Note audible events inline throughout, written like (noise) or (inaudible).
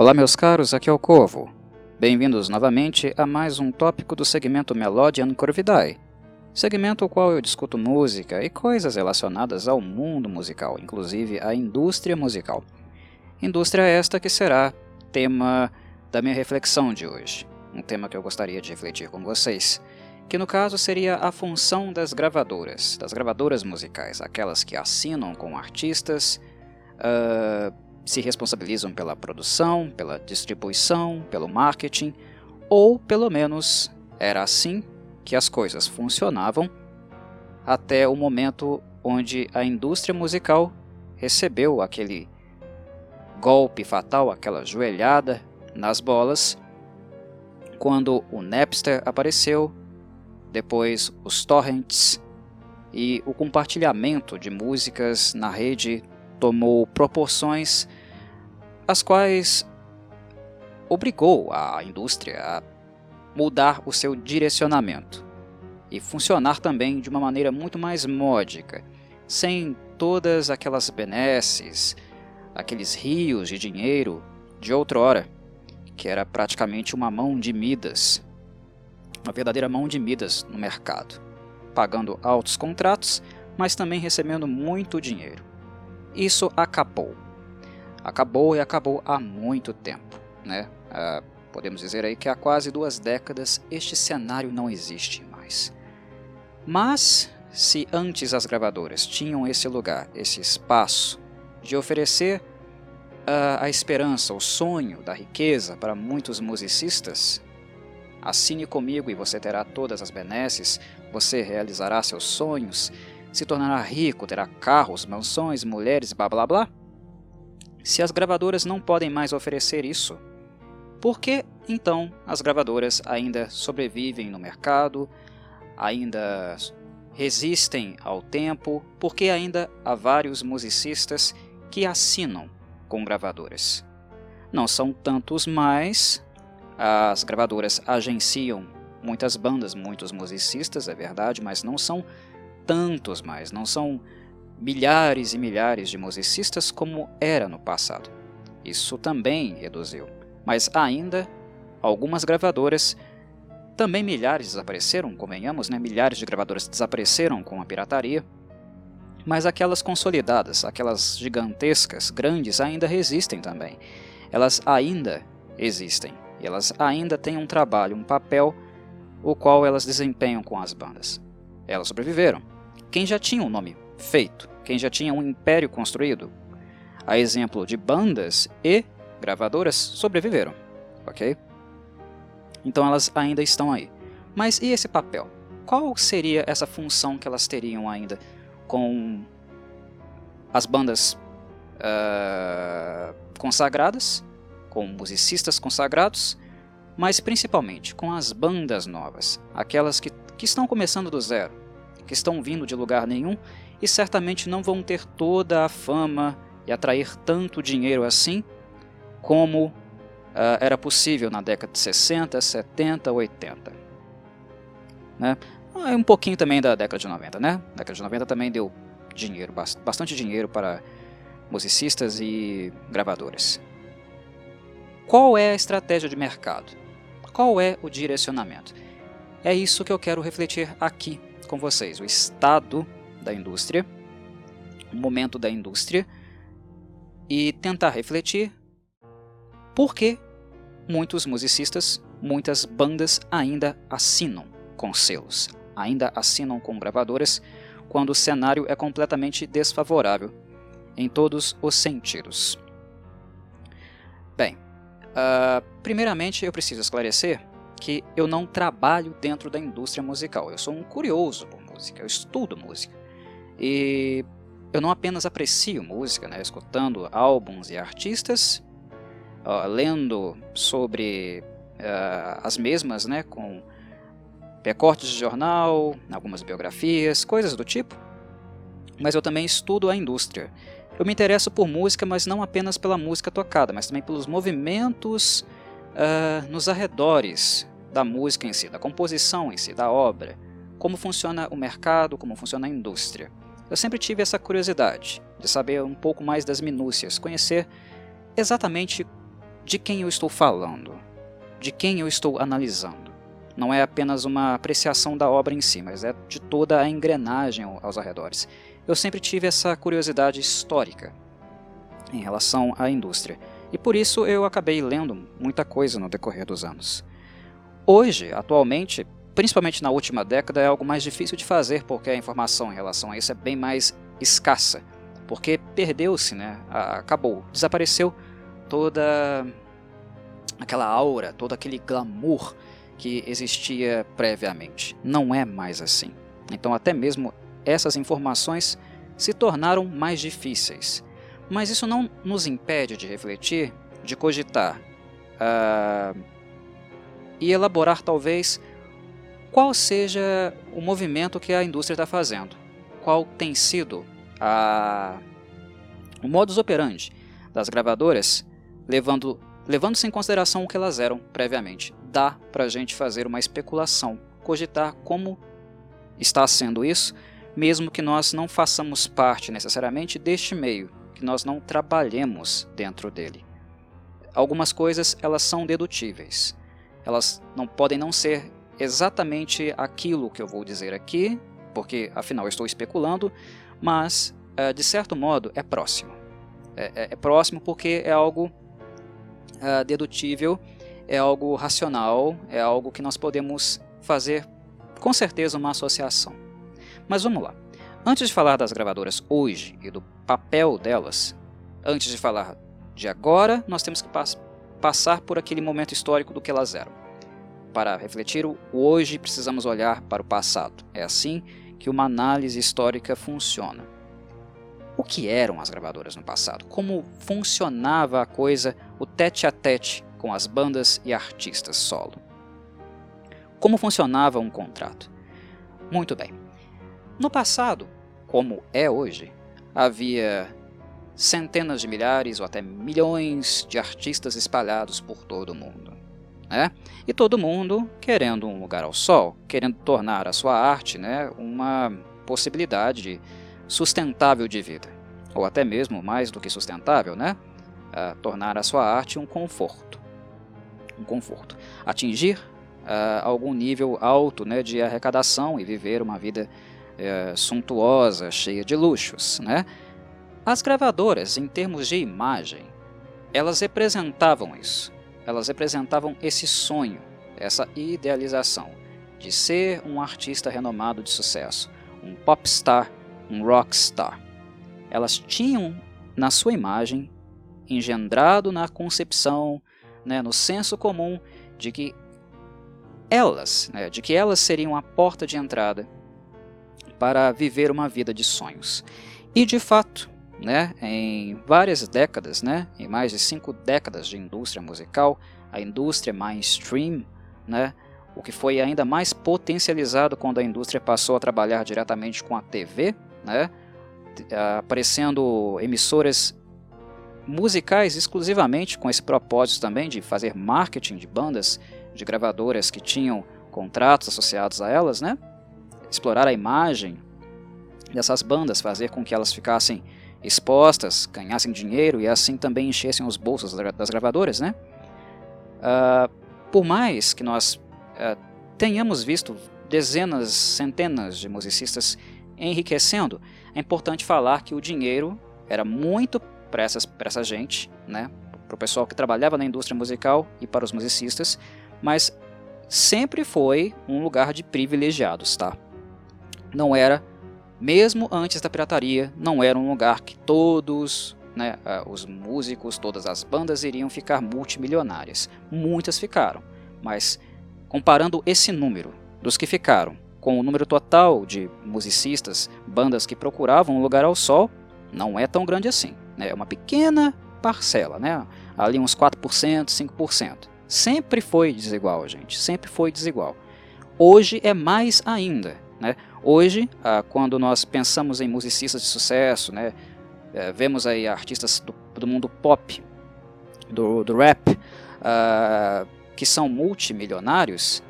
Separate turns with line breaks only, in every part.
Olá, meus caros, aqui é o Corvo. Bem-vindos novamente a mais um tópico do segmento Melodian Corvidae, segmento ao qual eu discuto música e coisas relacionadas ao mundo musical, inclusive a indústria musical. Indústria esta que será tema da minha reflexão de hoje, um tema que eu gostaria de refletir com vocês, que no caso seria a função das gravadoras, das gravadoras musicais, aquelas que assinam com artistas, uh, se responsabilizam pela produção, pela distribuição, pelo marketing, ou pelo menos era assim que as coisas funcionavam até o momento onde a indústria musical recebeu aquele golpe fatal, aquela joelhada nas bolas, quando o Napster apareceu, depois os torrents e o compartilhamento de músicas na rede tomou proporções as quais obrigou a indústria a mudar o seu direcionamento e funcionar também de uma maneira muito mais módica, sem todas aquelas benesses, aqueles rios de dinheiro de outrora, que era praticamente uma mão de Midas, uma verdadeira mão de Midas no mercado, pagando altos contratos, mas também recebendo muito dinheiro. Isso acabou. Acabou e acabou há muito tempo. Né? Ah, podemos dizer aí que há quase duas décadas este cenário não existe mais. Mas, se antes as gravadoras tinham esse lugar, esse espaço de oferecer uh, a esperança, o sonho da riqueza para muitos musicistas, assine comigo e você terá todas as benesses, você realizará seus sonhos, se tornará rico, terá carros, mansões, mulheres, blá blá blá. Se as gravadoras não podem mais oferecer isso, por que então as gravadoras ainda sobrevivem no mercado, ainda resistem ao tempo, porque ainda há vários musicistas que assinam com gravadoras? Não são tantos mais, as gravadoras agenciam muitas bandas, muitos musicistas, é verdade, mas não são tantos mais, não são milhares e milhares de musicistas como era no passado. Isso também reduziu, mas ainda algumas gravadoras, também milhares desapareceram, convenhamos, né? milhares de gravadoras desapareceram com a pirataria, mas aquelas consolidadas, aquelas gigantescas, grandes, ainda resistem também. Elas ainda existem, e elas ainda têm um trabalho, um papel, o qual elas desempenham com as bandas. Elas sobreviveram, quem já tinha um nome feito, quem já tinha um império construído. A exemplo de bandas e gravadoras sobreviveram, ok? Então elas ainda estão aí. Mas e esse papel? Qual seria essa função que elas teriam ainda com as bandas uh, consagradas, com musicistas consagrados, mas principalmente com as bandas novas, aquelas que, que estão começando do zero, que estão vindo de lugar nenhum e certamente não vão ter toda a fama e atrair tanto dinheiro assim como uh, era possível na década de 60, 70, 80. Né? Um pouquinho também da década de 90, né? A década de 90 também deu dinheiro, bastante dinheiro para musicistas e gravadoras. Qual é a estratégia de mercado? Qual é o direcionamento? É isso que eu quero refletir aqui com vocês o estado da indústria, o momento da indústria e tentar refletir por que muitos musicistas, muitas bandas ainda assinam com selos, ainda assinam com gravadoras quando o cenário é completamente desfavorável em todos os sentidos. Bem, uh, primeiramente eu preciso esclarecer que eu não trabalho dentro da indústria musical. Eu sou um curioso por música, eu estudo música. E eu não apenas aprecio música, né, escutando álbuns e artistas, uh, lendo sobre uh, as mesmas, né, com recortes de jornal, algumas biografias, coisas do tipo. Mas eu também estudo a indústria. Eu me interesso por música, mas não apenas pela música tocada, mas também pelos movimentos uh, nos arredores da música em si, da composição em si, da obra, como funciona o mercado, como funciona a indústria. Eu sempre tive essa curiosidade de saber um pouco mais das minúcias, conhecer exatamente de quem eu estou falando, de quem eu estou analisando. Não é apenas uma apreciação da obra em si, mas é de toda a engrenagem aos arredores. Eu sempre tive essa curiosidade histórica em relação à indústria, e por isso eu acabei lendo muita coisa no decorrer dos anos. Hoje, atualmente, principalmente na última década, é algo mais difícil de fazer porque a informação em relação a isso é bem mais escassa, porque perdeu-se, né? acabou, desapareceu toda aquela aura, todo aquele glamour que existia previamente. Não é mais assim. Então, até mesmo essas informações se tornaram mais difíceis. Mas isso não nos impede de refletir, de cogitar uh, e elaborar, talvez, qual seja o movimento que a indústria está fazendo, qual tem sido a, o modus operandi das gravadoras, levando levando-se em consideração o que elas eram previamente. Dá para a gente fazer uma especulação, cogitar como está sendo isso, mesmo que nós não façamos parte necessariamente deste meio, que nós não trabalhemos dentro dele. Algumas coisas elas são dedutíveis. Elas não podem não ser exatamente aquilo que eu vou dizer aqui, porque afinal estou especulando, mas eh, de certo modo é próximo. É, é, é próximo porque é algo uh, dedutível, é algo racional, é algo que nós podemos fazer com certeza uma associação. Mas vamos lá. Antes de falar das gravadoras hoje e do papel delas, antes de falar de agora, nós temos que pass passar por aquele momento histórico do que elas eram. Para refletir o hoje, precisamos olhar para o passado. É assim que uma análise histórica funciona. O que eram as gravadoras no passado? Como funcionava a coisa, o tete a tete com as bandas e artistas solo? Como funcionava um contrato? Muito bem. No passado, como é hoje, havia centenas de milhares ou até milhões de artistas espalhados por todo o mundo né? E todo mundo querendo um lugar ao sol, querendo tornar a sua arte, né, uma possibilidade sustentável de vida, ou até mesmo mais do que sustentável, né? Uh, tornar a sua arte um conforto, um conforto, atingir uh, algum nível alto, né, de arrecadação e viver uma vida uh, suntuosa, cheia de luxos, né? As gravadoras, em termos de imagem, elas representavam isso elas representavam esse sonho, essa idealização de ser um artista renomado de sucesso, um popstar, um rockstar. Elas tinham na sua imagem engendrado na concepção, né, no senso comum de que elas, né, de que elas seriam a porta de entrada para viver uma vida de sonhos. E de fato, né, em várias décadas, né, em mais de cinco décadas de indústria musical, a indústria mainstream, né, o que foi ainda mais potencializado quando a indústria passou a trabalhar diretamente com a TV, né, aparecendo emissoras musicais exclusivamente com esse propósito também de fazer marketing de bandas, de gravadoras que tinham contratos associados a elas, né, explorar a imagem dessas bandas, fazer com que elas ficassem expostas, ganhassem dinheiro e assim também enchessem os bolsos das gravadoras, né? Uh, por mais que nós uh, tenhamos visto dezenas, centenas de musicistas enriquecendo, é importante falar que o dinheiro era muito para essa gente, né? para o pessoal que trabalhava na indústria musical e para os musicistas, mas sempre foi um lugar de privilegiados, tá? Não era mesmo antes da pirataria, não era um lugar que todos né, os músicos, todas as bandas iriam ficar multimilionárias. Muitas ficaram, mas comparando esse número dos que ficaram com o número total de musicistas, bandas que procuravam um lugar ao sol, não é tão grande assim. Né? É uma pequena parcela, né? ali uns 4%, 5%. Sempre foi desigual, gente, sempre foi desigual. Hoje é mais ainda. Né? Hoje, ah, quando nós pensamos em musicistas de sucesso, né, eh, vemos aí artistas do, do mundo pop, do, do rap, ah, que são multimilionários,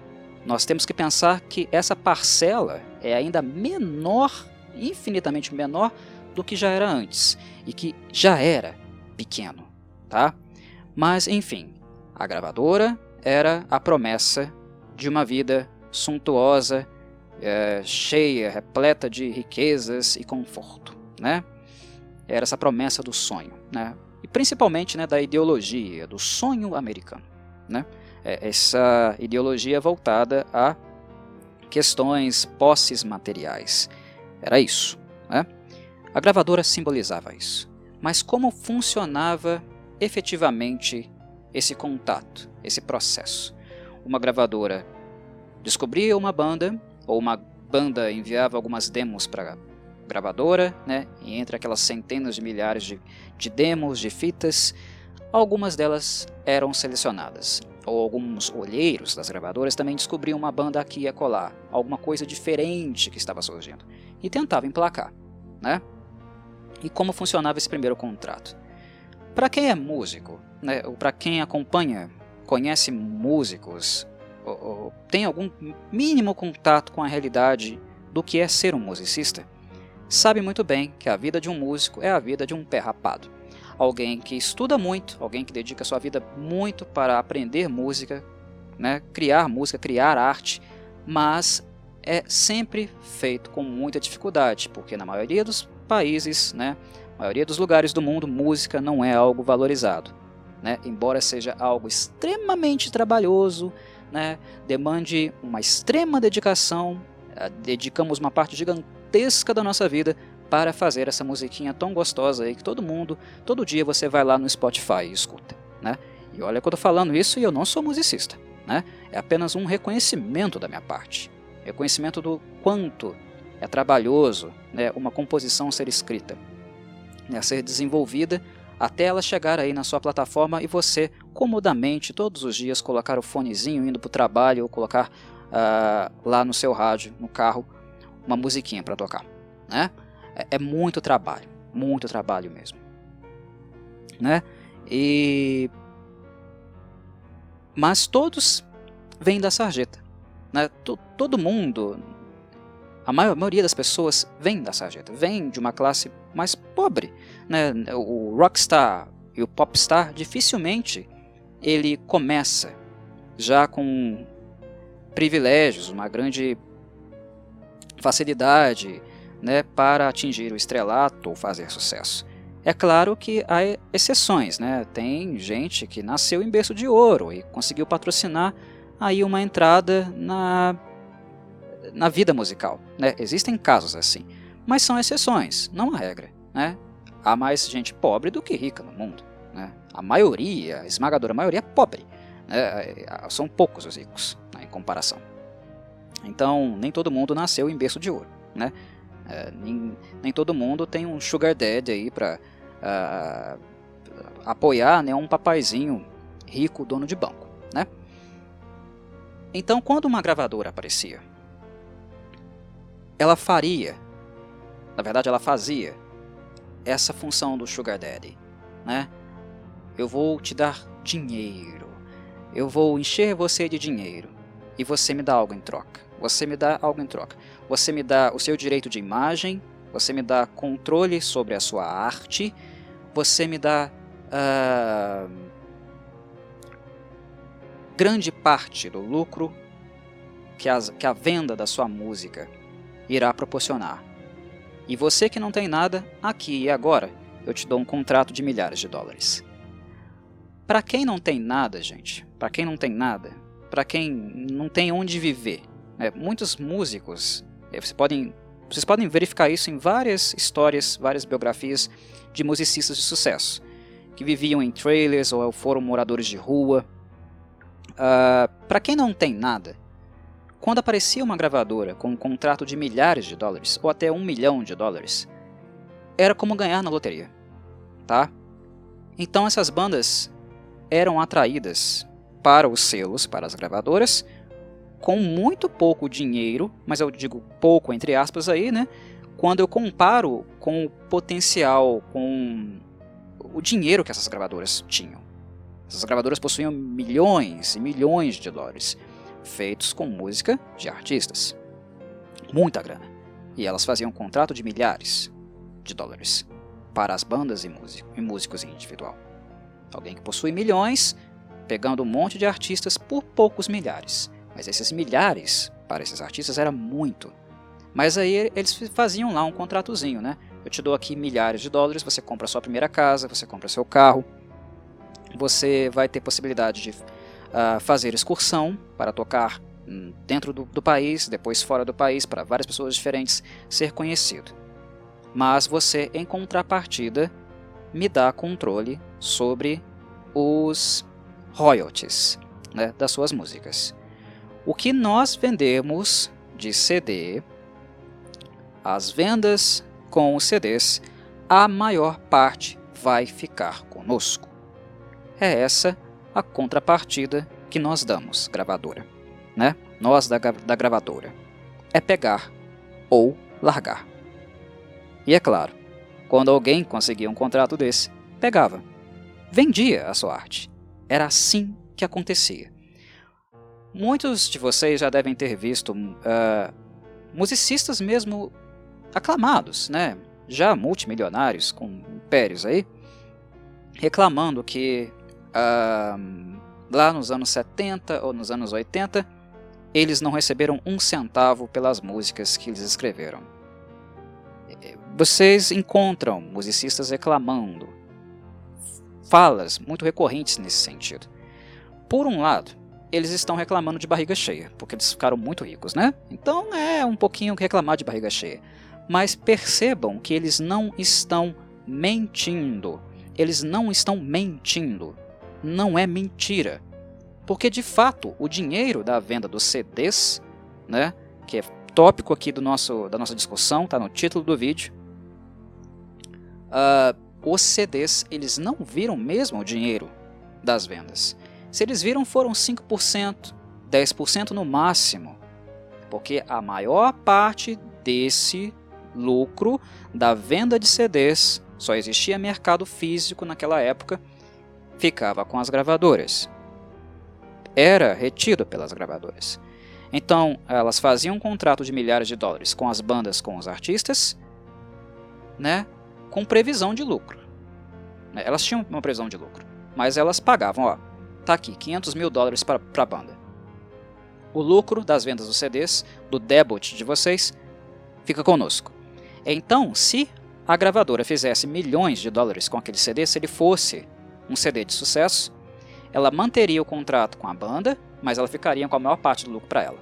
nós temos que pensar que essa parcela é ainda menor, infinitamente menor do que já era antes e que já era pequeno, tá? Mas, enfim, a gravadora era a promessa de uma vida suntuosa, é, cheia, repleta de riquezas e conforto, né? Era essa promessa do sonho, né? E principalmente né, da ideologia, do sonho americano, né? É, essa ideologia voltada a questões posses materiais. Era isso, né? A gravadora simbolizava isso. Mas como funcionava efetivamente esse contato, esse processo? Uma gravadora descobria uma banda, ou uma banda enviava algumas demos para gravadora, né? e entre aquelas centenas de milhares de, de demos, de fitas, algumas delas eram selecionadas. Ou alguns olheiros das gravadoras também descobriam uma banda aqui e acolá, alguma coisa diferente que estava surgindo, e tentavam emplacar. Né? E como funcionava esse primeiro contrato? Para quem é músico, né, ou para quem acompanha, conhece músicos, tem algum mínimo contato com a realidade do que é ser um musicista, sabe muito bem que a vida de um músico é a vida de um pé rapado. Alguém que estuda muito, alguém que dedica sua vida muito para aprender música, né, criar música, criar arte, mas é sempre feito com muita dificuldade, porque na maioria dos países, né, maioria dos lugares do mundo, música não é algo valorizado. Né? Embora seja algo extremamente trabalhoso, né? demande uma extrema dedicação, eh, dedicamos uma parte gigantesca da nossa vida para fazer essa musiquinha tão gostosa aí que todo mundo, todo dia você vai lá no Spotify e escuta. Né? E olha que eu estou falando isso e eu não sou musicista. Né? É apenas um reconhecimento da minha parte. Reconhecimento do quanto é trabalhoso né, uma composição ser escrita, né, ser desenvolvida até ela chegar aí na sua plataforma e você comodamente todos os dias colocar o fonezinho indo para o trabalho ou colocar uh, lá no seu rádio, no carro, uma musiquinha para tocar. Né? É, é, muito trabalho, muito trabalho mesmo. Né? E... Mas todos vêm da sarjeta. Né? todo mundo a maioria das pessoas vem da sarjeta, vem de uma classe mais pobre. Né? O rockstar e o popstar dificilmente ele começa já com privilégios, uma grande facilidade né, para atingir o estrelato ou fazer sucesso. É claro que há exceções, né? Tem gente que nasceu em berço de ouro e conseguiu patrocinar aí uma entrada na na vida musical. Né? Existem casos assim, mas são exceções, não a regra. Né? Há mais gente pobre do que rica no mundo. A maioria, a esmagadora maioria, é pobre. Né? São poucos os ricos né, em comparação. Então, nem todo mundo nasceu em berço de ouro. Né? É, nem, nem, todo mundo tem um sugar daddy aí para uh, ah, apoiar né, um papaizinho rico, dono de banco. Né? Então, quando uma gravadora aparecia ela faria, na verdade ela fazia, essa função do Sugar Daddy. Né? Eu vou te dar dinheiro, eu vou encher você de dinheiro e você me dá algo em troca. Você me dá algo em troca. Você me dá o seu direito de imagem, você me dá controle sobre a sua arte, você me dá uh, grande parte do lucro que, as, que a venda da sua música irá proporcionar. E você que não tem nada, aqui e agora, eu te dou um contrato de milhares de dólares. Para quem não tem nada, gente, para quem não tem nada, para quem não tem onde viver, né, muitos músicos, eh, vocês podem, vocês podem verificar isso em várias histórias, várias biografias de musicistas de sucesso, que viviam em trailers ou foram moradores de rua. Uh, ah, para quem não tem nada, quando aparecia uma gravadora com um contrato de milhares de dólares, ou até um milhão de dólares, era como ganhar na loteria, tá? Então essas bandas eram atraídas para os selos, para as gravadoras, com muito pouco dinheiro, mas eu digo pouco entre aspas aí, né? Quando eu comparo com o potencial, com o dinheiro que essas gravadoras tinham. Essas gravadoras possuíam milhões e milhões de dólares feitos com música de artistas. Muita grana. E elas faziam um contrato de milhares de dólares para as bandas e, músico, músicos individual. Alguém que possui milhões, pegando um monte de artistas por poucos milhares. Mas esses milhares, para esses artistas, era muito. Mas aí eles faziam lá um contratozinho, né? Eu te dou aqui milhares de dólares, você compra a sua primeira casa, você compra seu carro, você vai ter possibilidade de uh, fazer excursão para tocar hum, dentro do, do país, depois fora do país, para várias pessoas diferentes, ser conhecido. Mas você, em contrapartida, me dá controle sobre os royalties né, das suas músicas. O que nós vendemos de CD, as vendas com os CDs, a maior parte vai ficar conosco. É essa a contrapartida que nós damos, gravadora. Né? Nós da, da gravadora. É pegar ou largar. E é claro, quando alguém conseguia um contrato desse, pegava. Vendia a sua arte. Era assim que acontecia. Muitos de vocês já devem ter visto uh, musicistas mesmo aclamados, né? já multimilionários, com impérios aí, reclamando que uh, lá nos anos 70 ou nos anos 80 eles não receberam um centavo pelas músicas que eles escreveram. Vocês encontram musicistas reclamando, falas muito recorrentes nesse sentido. Por um lado, eles estão reclamando de barriga cheia, porque eles ficaram muito ricos, né? Então é um pouquinho reclamar de barriga cheia. Mas percebam que eles não estão mentindo. Eles não estão mentindo. Não é mentira. Porque de fato, o dinheiro da venda dos CDs, né, que é tópico aqui do nosso, da nossa discussão, está no título do vídeo, uh, os CDs eles não viram mesmo o dinheiro das vendas. Se eles viram, foram 5%, 10% no máximo, porque a maior parte desse lucro da venda de CDs, só existia mercado físico naquela época, ficava com as gravadoras. Era retido pelas gravadoras. Então, elas faziam um contrato de milhares de dólares com as bandas, com os artistas, né, com previsão de lucro. Né, elas tinham uma previsão de lucro, mas elas pagavam, ó, tá aqui, 500 mil dólares para a banda. O lucro das vendas dos CDs, do debut de vocês, fica conosco. Então, se a gravadora fizesse milhões de dólares com aquele CD, se ele fosse um CD de sucesso, ela manteria o contrato com a banda, mas ela ficaria com a maior parte do lucro para ela.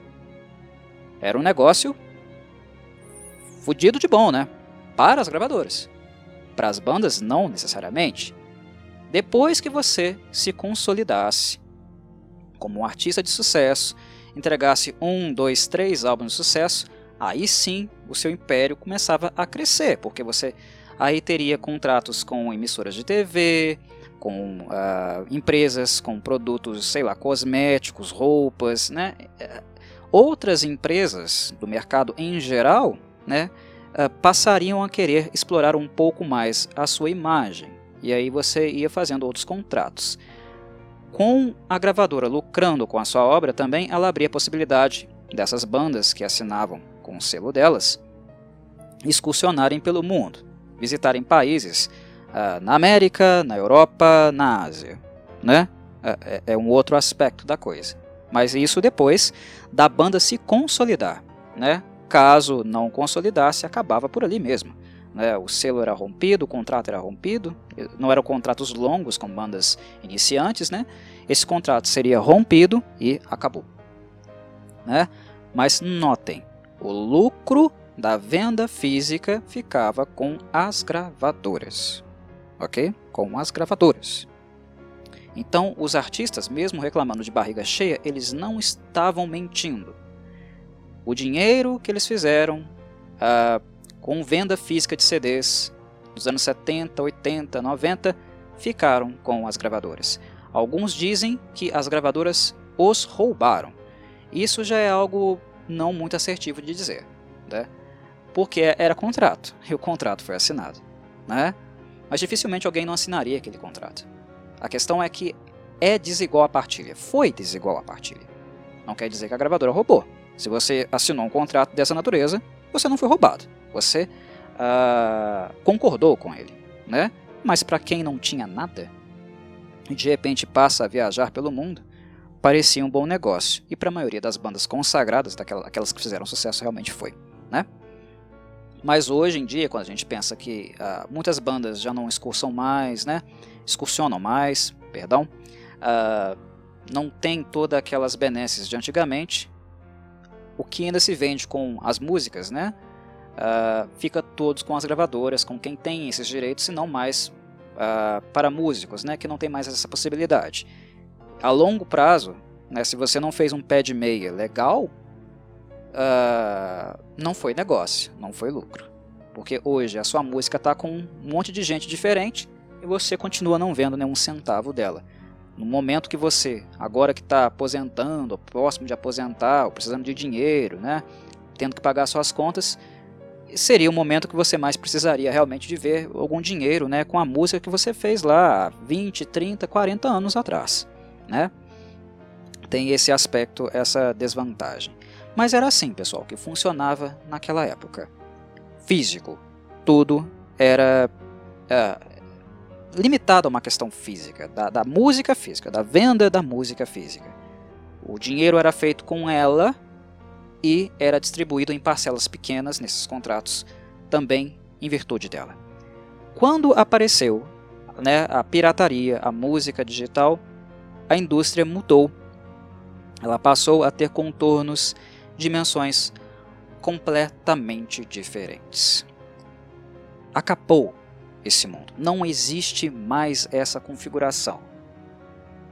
Era um negócio fudido de bom, né? Para as gravadoras. Para as bandas, não necessariamente. Depois que você se consolidasse como um artista de sucesso, entregasse um, dois, três álbuns de sucesso, aí sim o seu império começava a crescer, porque você aí teria contratos com emissoras de TV, com uh, empresas com produtos, sei lá, cosméticos, roupas, né? Outras empresas do mercado em geral, né, passariam a querer explorar um pouco mais a sua imagem. E aí você ia fazendo outros contratos. Com a gravadora lucrando com a sua obra, também ela abria a possibilidade dessas bandas que assinavam com o selo delas excursionarem pelo mundo, visitarem países uh, na América, na Europa, na Ásia. Né? É, é, um outro aspecto da coisa. Mas isso depois da banda se consolidar. Né? Caso não consolidasse, acabava por ali mesmo. Né? O selo era rompido, o contrato era rompido, não eram contratos longos com bandas iniciantes, né? esse contrato seria rompido e acabou. Né? Mas notem, o lucro da venda física ficava com as gravadoras. Ok? Com as gravadoras. Então, os artistas, mesmo reclamando de barriga cheia, eles não estavam mentindo. O dinheiro que eles fizeram uh, com venda física de CDs dos anos 70, 80, 90 ficaram com as gravadoras. Alguns dizem que as gravadoras os roubaram. Isso já é algo não muito assertivo de dizer, né? porque era contrato (laughs) e o contrato foi assinado. Né? Mas dificilmente alguém não assinaria aquele contrato. A questão é que é desigual a partilha, foi desigual a partilha. Não quer dizer que a gravadora roubou. Se você assinou um contrato dessa natureza, você não foi roubado. Você uh, concordou com ele, né? Mas para quem não tinha nada, e de repente passa a viajar pelo mundo, parecia um bom negócio. E para a maioria das bandas consagradas, daquelas aquelas que fizeram sucesso, realmente foi. Né? Mas hoje em dia, quando a gente pensa que uh, muitas bandas já não excursam mais, né? excursionam mais, perdão, uh, não tem todas aquelas benesses de antigamente, o que ainda se vende com as músicas, né? Uh, fica todos com as gravadoras, com quem tem esses direitos, e não mais uh, para músicos, né? Que não tem mais essa possibilidade. A longo prazo, né? Se você não fez um pé de meia legal, uh, não foi negócio, não foi lucro, porque hoje a sua música está com um monte de gente diferente e você continua não vendo nenhum centavo dela. No momento que você, agora que está aposentando, próximo de aposentar, ou precisando de dinheiro, né, tendo que pagar suas contas, seria o momento que você mais precisaria realmente de ver algum dinheiro né, com a música que você fez lá 20, 30, 40 anos atrás. Né? Tem esse aspecto, essa desvantagem. Mas era assim, pessoal, que funcionava naquela época. Físico. Tudo era é, limitado a uma questão física, da, da música física, da venda da música física. O dinheiro era feito com ela e era distribuído em parcelas pequenas nesses contratos, também em virtude dela. Quando apareceu né, a pirataria, a música digital, a indústria mudou. Ela passou a ter contornos, dimensões completamente diferentes. Acabou esse mundo. Não existe mais essa configuração.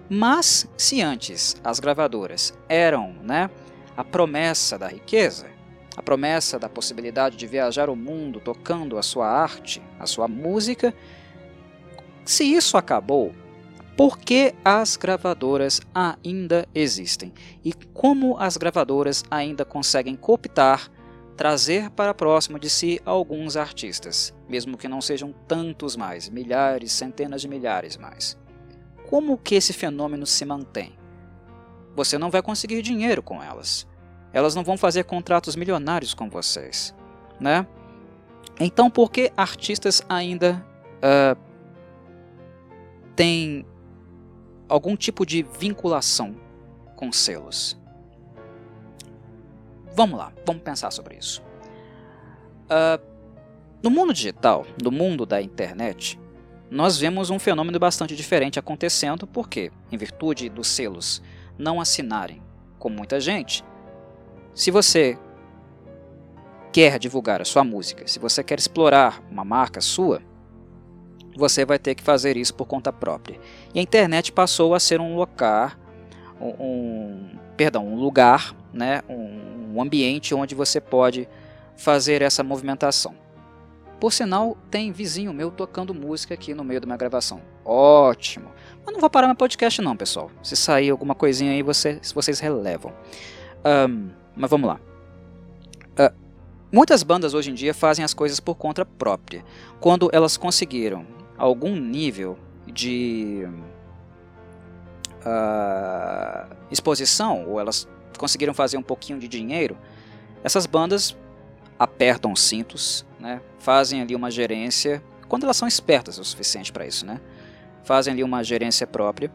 Mas se antes as gravadoras eram, né, a promessa da riqueza, a promessa da possibilidade de viajar o mundo tocando a sua arte, a sua música, se isso acabou, por que as gravadoras ainda existem? E como as gravadoras ainda conseguem cooptar trazer para próximo de si alguns artistas, mesmo que não sejam tantos mais, milhares, centenas de milhares mais. Como que esse fenômeno se mantém? Você não vai conseguir dinheiro com elas. Elas não vão fazer contratos milionários com vocês, né? Então, por que artistas ainda uh, têm algum tipo de vinculação com selos? Vamos lá, vamos pensar sobre isso. Uh, no mundo digital, no mundo da internet, nós vemos um fenômeno bastante diferente acontecendo, porque, em virtude dos selos não assinarem com muita gente, se você quer divulgar a sua música, se você quer explorar uma marca sua, você vai ter que fazer isso por conta própria. E a internet passou a ser um lugar, um, um perdão, um lugar, né, um, um ambiente onde você pode fazer essa movimentação. Por sinal, tem vizinho meu tocando música aqui no meio da minha gravação. Ótimo! Mas não vou parar meu podcast não, pessoal. Se sair alguma coisinha aí, você, vocês relevam. Um, mas vamos lá. Uh, muitas bandas hoje em dia fazem as coisas por conta própria. Quando elas conseguiram algum nível de uh, exposição, ou elas conseguiram fazer um pouquinho de dinheiro, essas bandas apertam os cintos, né, fazem ali uma gerência, quando elas são espertas o suficiente para isso, né, fazem ali uma gerência própria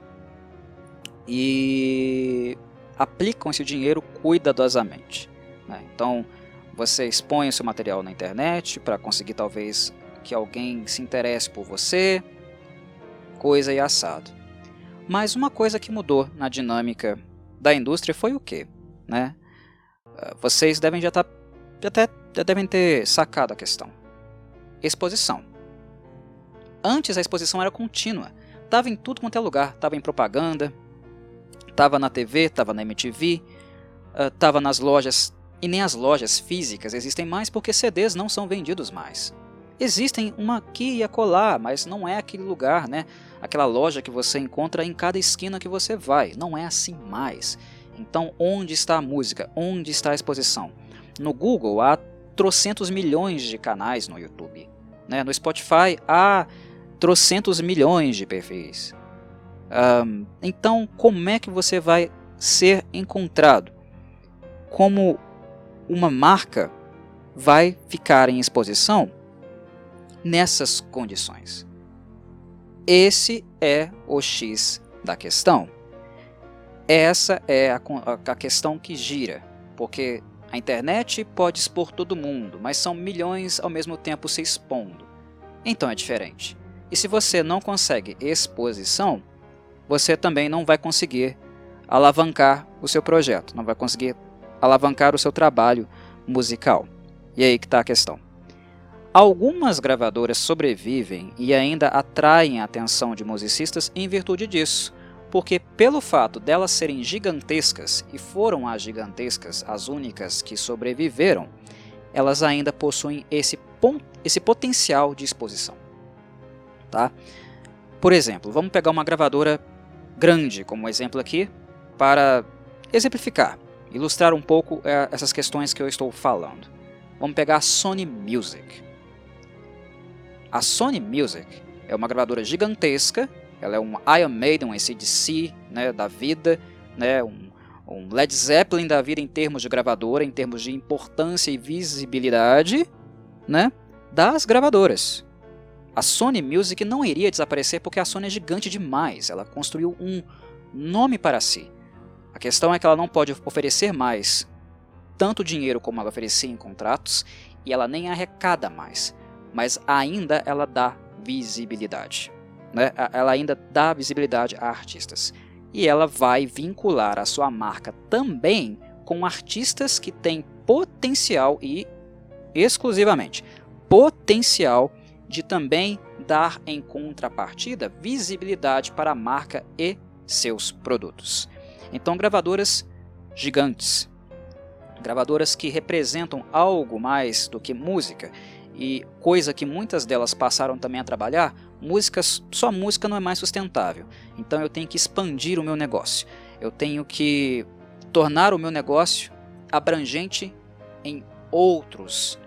e aplicam esse dinheiro cuidadosamente. Né? Então, você expõe o seu material na internet para conseguir talvez que alguém se interesse por você, coisa e assado. Mas uma coisa que mudou na dinâmica da indústria foi o quê? Né? Ah, vocês devem já estar tá, até já devem ter sacado a questão. Exposição. Antes a exposição era contínua. Tava em tudo quanto é lugar, tava em propaganda, tava na TV, tava na MTV, uh, tava nas lojas e nem as lojas físicas existem mais porque CDs não são vendidos mais. Existem uma aqui e acolá, mas não é aquele lugar, né? Aquela loja que você encontra em cada esquina que você vai. Não é assim mais. Então, onde está a música? Onde está a exposição? No Google há trocentos milhões de canais no YouTube. Né? No Spotify há trocentos milhões de perfis. Um, então, como é que você vai ser encontrado? Como uma marca vai ficar em exposição nessas condições. Esse é o X da questão. Essa é a, a questão que gira, porque a internet pode expor todo mundo, mas são milhões ao mesmo tempo se expondo. Então é diferente. E se você não consegue exposição, você também não vai conseguir alavancar o seu projeto, não vai conseguir alavancar o seu trabalho musical. E aí que está a questão. Algumas gravadoras sobrevivem e ainda atraem a atenção de musicistas em virtude disso, porque pelo fato delas serem gigantescas e foram as gigantescas as únicas que sobreviveram, elas ainda possuem esse, esse potencial de exposição. Tá? Por exemplo, vamos pegar uma gravadora grande como exemplo aqui para exemplificar, ilustrar um pouco é, essas questões que eu estou falando. Vamos pegar a Sony Music. A Sony Music é uma gravadora gigantesca, ela é um Iron Maiden, um ACDC né, da vida, né, um, um Led Zeppelin da vida em termos de gravadora, em termos de importância e visibilidade né, das gravadoras. A Sony Music não iria desaparecer porque a Sony é gigante demais, ela construiu um nome para si. A questão é que ela não pode oferecer mais tanto dinheiro como ela oferecia em contratos e ela nem arrecada mais mas ainda ela dá visibilidade. Né? Ela ainda dá visibilidade a artistas. E ela vai vincular a sua marca também com artistas que têm potencial e exclusivamente potencial de também dar em contrapartida visibilidade para a marca e seus produtos. Então, gravadoras gigantes, gravadoras que representam algo mais do que música e coisa que muitas delas passaram também a trabalhar, músicas, só música não é mais sustentável. Então eu tenho que expandir o meu negócio. Eu tenho que tornar o meu negócio abrangente em outros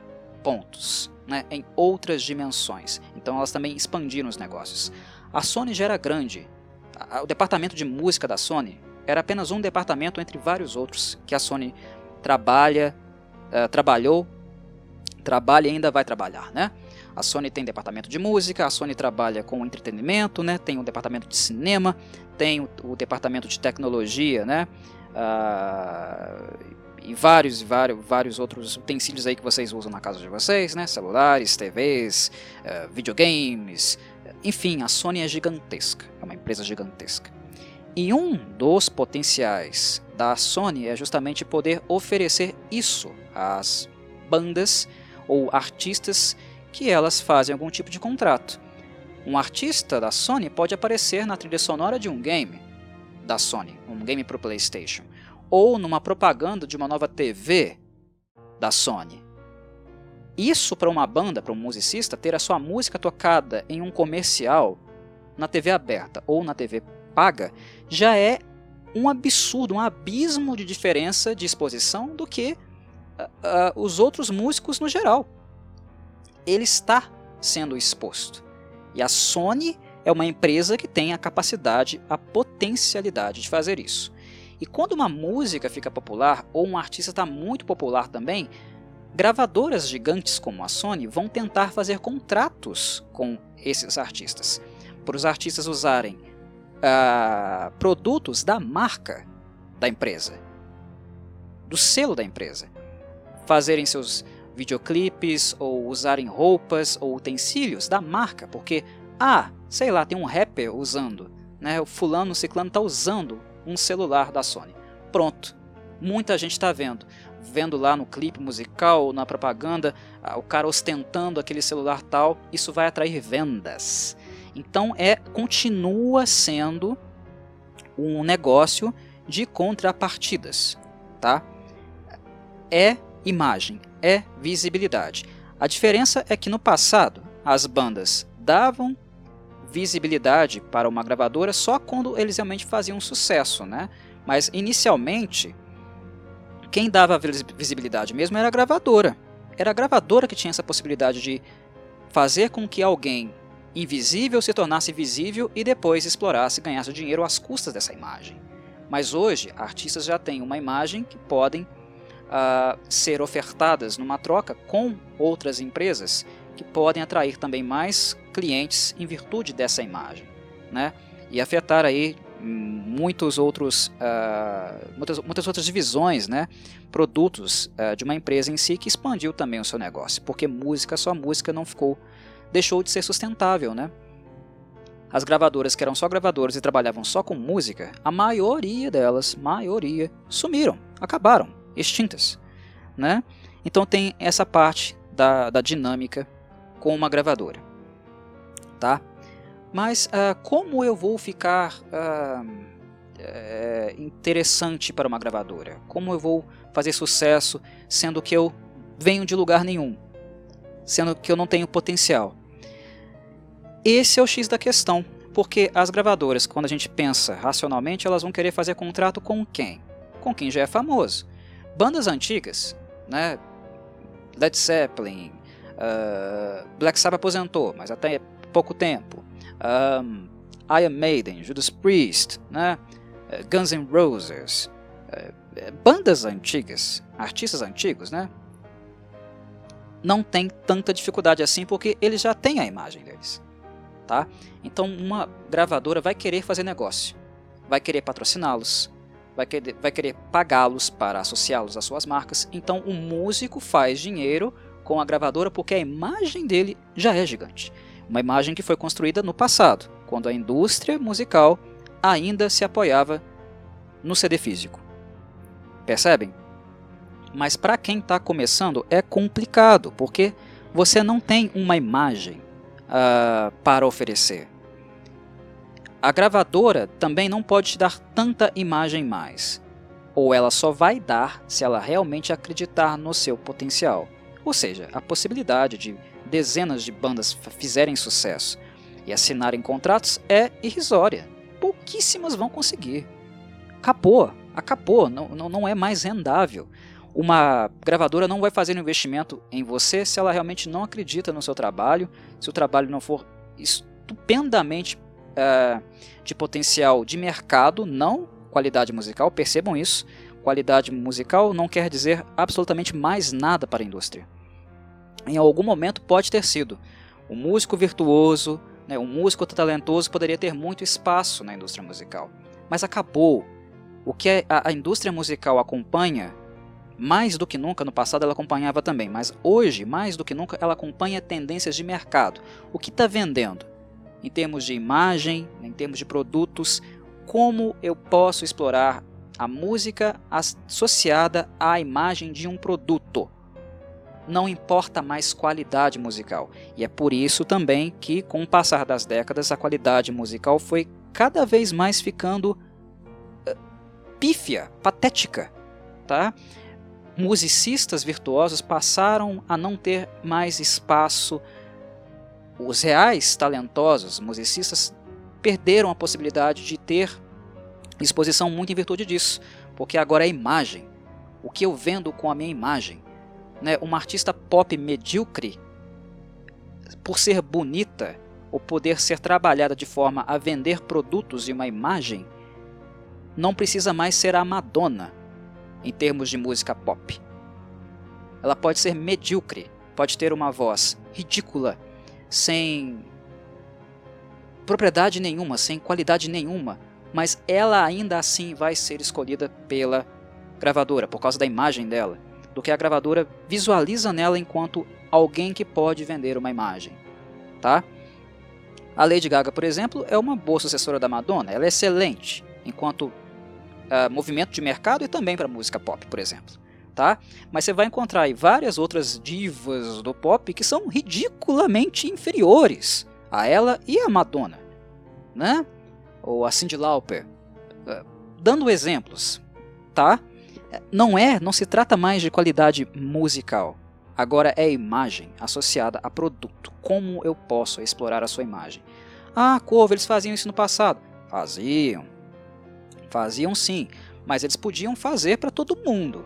pontos, né, em outras dimensões. Então elas também expandiram os negócios. A Sony já era grande. O departamento de música da Sony era apenas um departamento entre vários outros que a Sony trabalha, uh, trabalhou trabalha e ainda vai trabalhar, né? A Sony tem departamento de música, a Sony trabalha com entretenimento, né? Tem o departamento de cinema, tem o, o departamento de tecnologia, né? Uh, e vários, vários, vários outros utensílios aí que vocês usam na casa de vocês, né? Celulares, TVs, uh, videogames, enfim, a Sony é gigantesca, é uma empresa gigantesca. E um dos potenciais da Sony é justamente poder oferecer isso às bandas ou artistas que elas fazem algum tipo de contrato. Um artista da Sony pode aparecer na trilha sonora de um game da Sony, um game para o PlayStation, ou numa propaganda de uma nova TV da Sony. Isso para uma banda, para um musicista, ter a sua música tocada em um comercial na TV aberta ou na TV paga já é um absurdo, um abismo de diferença de exposição do que uh, os outros músicos no geral. Ele está sendo exposto. E a Sony é uma empresa que tem a capacidade, a potencialidade de fazer isso. E quando uma música fica popular, ou um artista está muito popular também, gravadoras gigantes como a Sony vão tentar fazer contratos com esses artistas, para os artistas usarem uh, produtos da marca da empresa, do selo da empresa fazerem seus videoclipes ou usarem roupas ou utensílios da marca, porque ah, sei lá, tem um rapper usando, né? O fulano, ciclano está usando um celular da Sony. Pronto. Muita gente está vendo, vendo lá no clipe musical, na propaganda, o cara ostentando aquele celular tal, isso vai atrair vendas. Então é continua sendo um negócio de contrapartidas, tá? É imagem, é visibilidade. A diferença é que no passado as bandas davam visibilidade para uma gravadora só quando eles realmente faziam sucesso, né? Mas inicialmente quem dava visibilidade mesmo era a gravadora. Era a gravadora que tinha essa possibilidade de fazer com que alguém invisível se tornasse visível e depois explorasse e ganhasse dinheiro às custas dessa imagem. Mas hoje, artistas já têm uma imagem que podem uh, ser ofertadas numa troca com outras empresas que podem atrair também mais clientes em virtude dessa imagem, né? E afetar aí muitos outros, uh, muitas, muitas outras divisões, né? produtos uh, de uma empresa em si que expandiu também o seu negócio, porque música, só música não ficou, deixou de ser sustentável, né? As gravadoras que eram só gravadoras e trabalhavam só com música, a maioria delas, maioria, sumiram, acabaram, extintas, né? Então tem essa parte da, da dinâmica com uma gravadora, tá? Mas uh, como eu vou ficar uh, interessante para uma gravadora? Como eu vou fazer sucesso sendo que eu venho de lugar nenhum? Sendo que eu não tenho potencial? Esse é o X da questão, porque as gravadoras, quando a gente pensa racionalmente, elas vão querer fazer contrato com quem? Com quem já é famoso. Bandas antigas, né? Led Zeppelin, uh, Black Sabbath aposentou, mas até pouco tempo um, Iron Maiden, Judas Priest, né? Eh, Guns N' Roses, eh, bandas antigas, artistas antigos, né? Não tem tanta dificuldade assim porque eles já têm a imagem deles, tá? Então uma gravadora vai querer fazer negócio, vai querer patrociná-los, vai querer, vai querer pagá-los para associá-los às suas marcas. Então o músico faz dinheiro com a gravadora porque a imagem dele já é gigante. Uma imagem que foi construída no passado, quando a indústria musical ainda se apoiava no CD físico. Percebem? Mas para quem está começando é complicado, porque você não tem uma imagem uh, para oferecer. A gravadora também não pode te dar tanta imagem mais, ou ela só vai dar se ela realmente acreditar no seu potencial, ou seja, a possibilidade de dezenas de bandas fizerem sucesso e assinarem contratos é irrisória. Pouquíssimas vão conseguir. Acabou, acabou, não, não, não é mais rendável. Uma gravadora não vai fazer um investimento em você se ela realmente não acredita no seu trabalho, se o trabalho não for estupendamente uh, de potencial de mercado, não qualidade musical, percebam isso. Qualidade musical não quer dizer absolutamente mais nada para a indústria em algum momento pode ter sido. O músico virtuoso, né, um músico talentoso poderia ter muito espaço na indústria musical. Mas acabou. O que a, a indústria musical acompanha, mais do que nunca, no passado ela acompanhava também, mas hoje, mais do que nunca, ela acompanha tendências de mercado. O que está vendendo? Em termos de imagem, em termos de produtos, como eu posso explorar a música associada à imagem de um produto? não importa mais qualidade musical. E é por isso também que, com o passar das décadas, a qualidade musical foi cada vez mais ficando uh, pífia, patética. Tá? Musicistas virtuosos passaram a não ter mais espaço. Os reais talentosos musicistas perderam a possibilidade de ter exposição muito em virtude disso, porque agora é imagem. O que eu vendo com a minha imagem? né, uma artista pop medíocre, por ser bonita ou poder ser trabalhada de forma a vender produtos e uma imagem, não precisa mais ser a Madonna em termos de música pop. Ela pode ser medíocre, pode ter uma voz ridícula, sem propriedade nenhuma, sem qualidade nenhuma, mas ela ainda assim vai ser escolhida pela gravadora por causa da imagem dela do que a gravadora visualiza nela enquanto alguém que pode vender uma imagem. Tá? A Lady Gaga, por exemplo, é uma boa sucessora da Madonna, ela é excelente enquanto uh, movimento de mercado e também para música pop, por exemplo. Tá? Mas você vai encontrar aí várias outras divas do pop que são ridiculamente inferiores a ela e a Madonna, né? Ou a Cyndi Lauper, uh, dando exemplos, tá? Não é, não se trata mais de qualidade musical. Agora é imagem associada a produto. Como eu posso explorar a sua imagem? Ah, Corvo, eles faziam isso no passado. Faziam. Faziam sim, mas eles podiam fazer para todo mundo.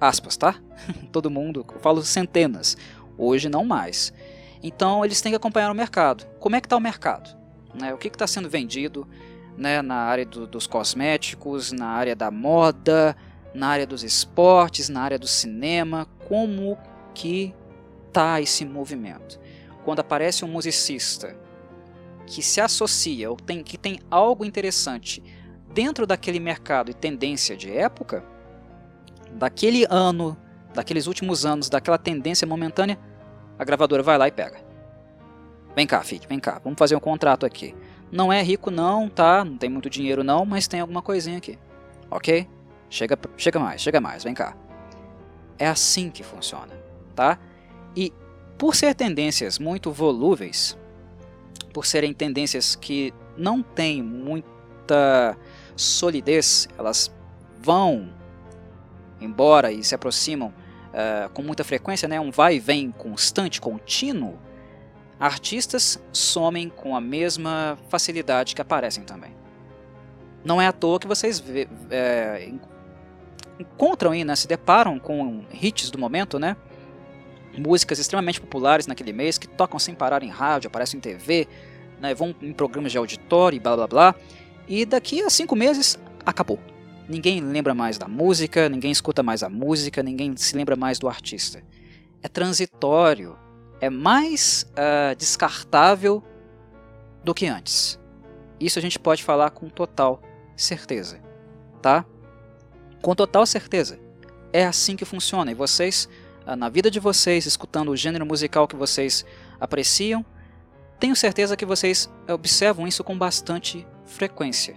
Aspas, tá? (laughs) todo mundo, eu falo centenas. Hoje não mais. Então eles têm que acompanhar o mercado. Como é que está o mercado? Né? O que está sendo vendido né, na área do, dos cosméticos, na área da moda, na área dos esportes, na área do cinema, como que tá esse movimento. Quando aparece um musicista que se associa ou tem, que tem algo interessante dentro daquele mercado e tendência de época, daquele ano, daqueles últimos anos, daquela tendência momentânea, a gravadora vai lá e pega. Vem cá, filho, vem cá, vamos fazer um contrato aqui. Não é rico não, tá? Não tem muito dinheiro não, mas tem alguma coisinha aqui. Ok? Chega, chega mais, chega mais, vem cá. É assim que funciona, tá? E por ser tendências muito volúveis, por serem tendências que não têm muita solidez, elas vão embora e se aproximam uh, com muita frequência, né, um vai e vem constante, contínuo, artistas somem com a mesma facilidade que aparecem também. Não é à toa que vocês vê, é, encontram aí, né, se deparam com hits do momento, né? Músicas extremamente populares naquele mês que tocam sem parar em rádio, aparecem em TV, né, vão em programas de auditório e blá blá blá. E daqui a cinco meses acabou. Ninguém lembra mais da música, ninguém escuta mais a música, ninguém se lembra mais do artista. É transitório, é mais uh, descartável do que antes. Isso a gente pode falar com total certeza, tá? Com total certeza. É assim que funciona. E vocês, uh, na vida de vocês, escutando o gênero musical que vocês apreciam, tenho certeza que vocês observam isso com bastante frequência.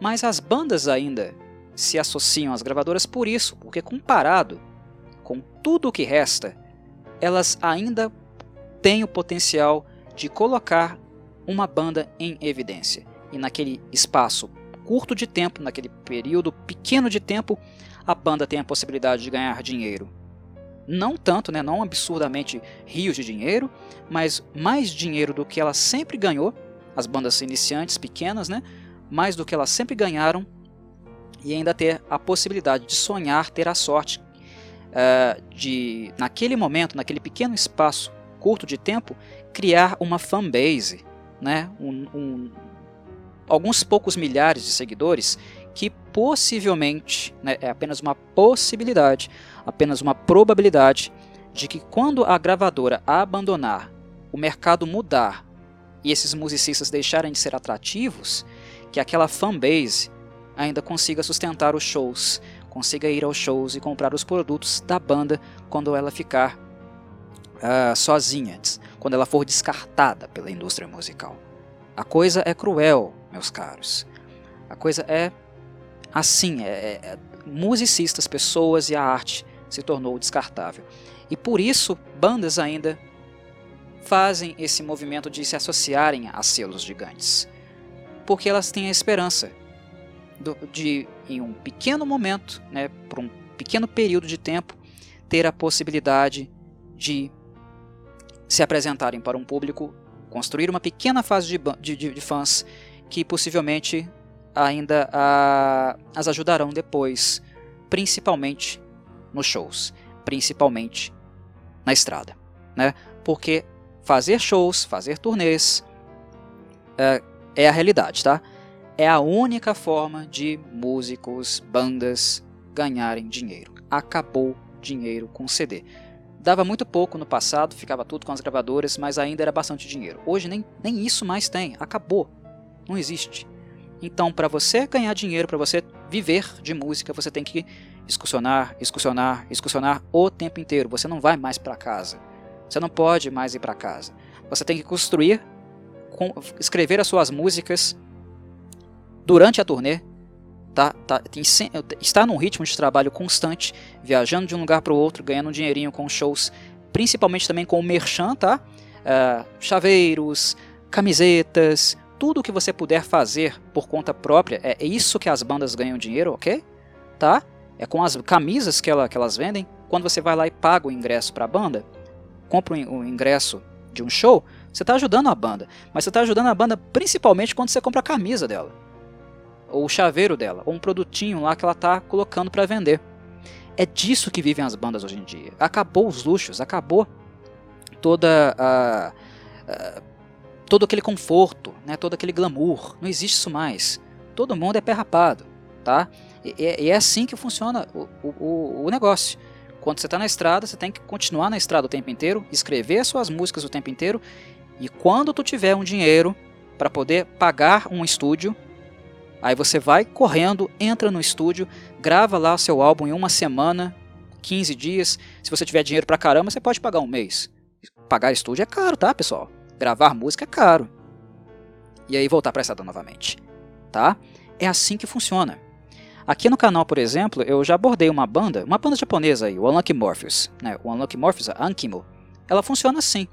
Mas as bandas ainda se associam às gravadoras por isso, porque comparado com tudo o que resta, elas ainda têm o potencial de colocar uma banda em evidência. E naquele espaço curto de tempo, naquele período pequeno de tempo, a banda tem a possibilidade de ganhar dinheiro. Não tanto, né, não absurdamente rios de dinheiro, mas mais dinheiro do que ela sempre ganhou, as bandas iniciantes pequenas, né, mais do que elas sempre ganharam e ainda ter a possibilidade de sonhar, ter a sorte uh, de, naquele momento, naquele pequeno espaço curto de tempo, criar uma fanbase, né? Um, um, alguns poucos milhares de seguidores que possivelmente, né, é apenas uma possibilidade, apenas uma probabilidade de que quando a gravadora abandonar, o mercado mudar e esses musicistas deixarem de ser atrativos, que aquela fanbase ainda consiga sustentar os shows, consiga ir aos shows e comprar os produtos da banda quando ela ficar uh, sozinha, quando ela for descartada pela indústria musical. A coisa é cruel, meus caros. A coisa é assim, é, é, é, musicistas, pessoas e a arte se tornou descartável. E por isso bandas ainda fazem esse movimento de se associarem a selos gigantes. Porque elas têm a esperança do, de, em um pequeno momento, né, por um pequeno período de tempo, ter a possibilidade de se apresentarem para um público, construir uma pequena fase de, de, de fãs que possivelmente ainda a, as ajudarão depois, principalmente nos shows, principalmente na estrada, né? Porque fazer shows, fazer turnês é, é a realidade, tá? É a única forma de músicos, bandas ganharem dinheiro. Acabou dinheiro com CD. Dava muito pouco no passado, ficava tudo com as gravadoras, mas ainda era bastante dinheiro. Hoje nem, nem isso mais tem, acabou. Não existe. Então, para você ganhar dinheiro, para você viver de música, você tem que excursionar, excursionar, excursionar o tempo inteiro. Você não vai mais para casa. Você não pode mais ir para casa. Você tem que construir, escrever as suas músicas durante a turnê, tá, tá, tem, está num ritmo de trabalho constante, viajando de um lugar para o outro, ganhando um dinheirinho com shows, principalmente também com o merchan, tá? Uh, chaveiros, camisetas, tudo que você puder fazer por conta própria, é, é isso que as bandas ganham dinheiro, ok? Tá? É com as camisas que, ela, que elas vendem. Quando você vai lá e paga o ingresso para a banda, compra o ingresso de um show, você está ajudando a banda. Mas você está ajudando a banda principalmente quando você compra a camisa dela ou o chaveiro dela, ou um produtinho lá que ela está colocando para vender. É disso que vivem as bandas hoje em dia. Acabou os luxos, acabou toda a, a todo aquele conforto, né, todo aquele glamour. Não existe isso mais. Todo mundo é pé rapado, tá? E, e é assim que funciona o, o, o negócio. Quando você está na estrada, você tem que continuar na estrada o tempo inteiro, escrever suas músicas o tempo inteiro, e quando tu tiver um dinheiro para poder pagar um estúdio, aí você vai correndo, entra no estúdio, grava lá seu álbum em uma semana, 15 dias. Se você tiver dinheiro pra caramba, você pode pagar um mês. Pagar estúdio é caro, tá, pessoal? Gravar música é caro. E aí voltar para estrada novamente, tá? É assim que funciona. Aqui no canal, por exemplo, eu já abordei uma banda, uma banda japonesa aí, o Unlucky Morpheus. Né? O Unlucky Morpheus, a Ankimo, ela funciona assim.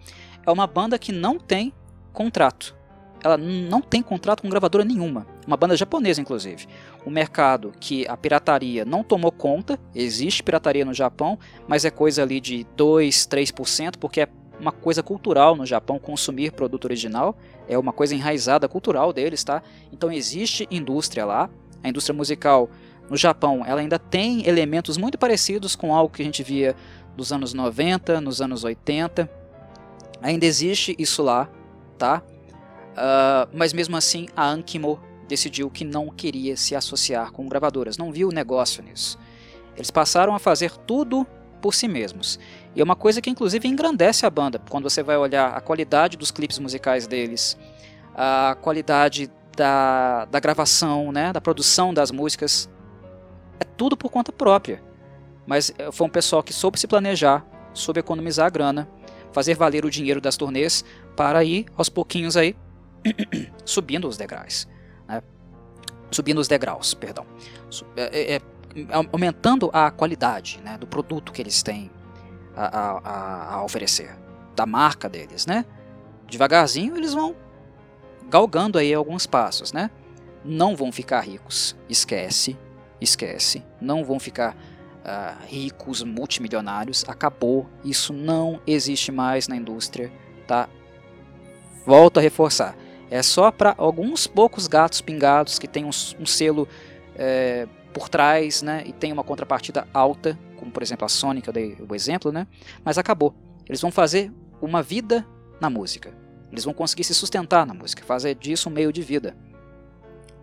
É uma banda que não tem contrato. Ela não tem contrato com gravadora nenhuma. Uma banda japonesa, inclusive. Um mercado que a pirataria não tomou conta. Existe pirataria no Japão, mas é coisa ali de 2, 3%, porque é uma coisa cultural no Japão consumir produto original. É uma coisa enraizada cultural deles, tá? Então existe indústria lá a indústria musical no Japão ela ainda tem elementos muito parecidos com algo que a gente via nos anos 90, nos anos 80. Ainda existe isso lá, tá? Uh, mas mesmo assim a Ankimo decidiu que não queria se associar com gravadoras, não viu negócio nisso. Eles passaram a fazer tudo por si mesmos. E é uma coisa que inclusive engrandece a banda, quando você vai olhar a qualidade dos clipes musicais deles, a qualidade da, da gravação, né, da produção das músicas. É tudo por conta própria. Mas eh, foi um pessoal que soube se planejar, soube economizar a grana, fazer valer o dinheiro das turnês para ir aos pouquinhos aí (clears throat) subindo os degraus. Né? Subindo os degraus, perdão. É, é, é, aumentando a qualidade né, do produto que eles têm a, a, a oferecer, da marca deles, né? Devagarzinho eles vão galgando aí alguns passos, né? Não vão ficar ricos, esquece, esquece. Não vão ficar uh, ricos, multimilionários. Acabou, isso não existe mais na indústria, tá? Volto a reforçar. É só para alguns poucos gatos pingados que tem um, um selo é, por trás, né? E tem uma contrapartida alta, como por exemplo a Sony, que eu dei o exemplo, né? Mas acabou. Eles vão fazer uma vida na música. Eles vão conseguir se sustentar na música, fazer disso um meio de vida.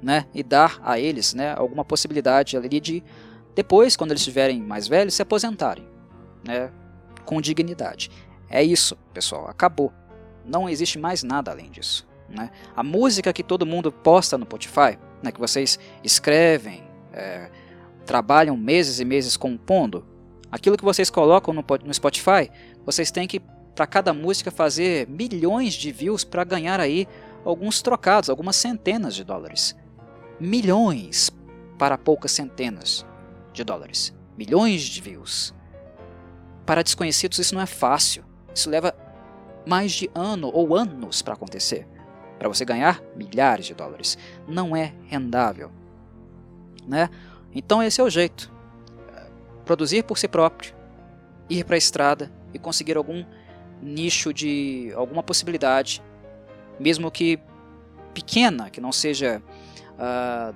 Né? E dar a eles né, alguma possibilidade ali de, depois, quando eles estiverem mais velhos, se aposentarem né, com dignidade. É isso, pessoal, acabou. Não existe mais nada além disso. Né? A música que todo mundo posta no Spotify, né, que vocês escrevem, é, trabalham meses e meses compondo, aquilo que vocês colocam no, no Spotify, vocês têm que para cada música fazer milhões de views para ganhar aí alguns trocados, algumas centenas de dólares. Milhões para poucas centenas de dólares. Milhões de views. Para desconhecidos isso não é fácil. Isso leva mais de ano ou anos para acontecer. Para você ganhar milhares de dólares. Não é rendável. Né? Então esse é o jeito. Produzir por si próprio, ir para a estrada e conseguir algum nicho de alguma possibilidade, mesmo que pequena, que não seja uh,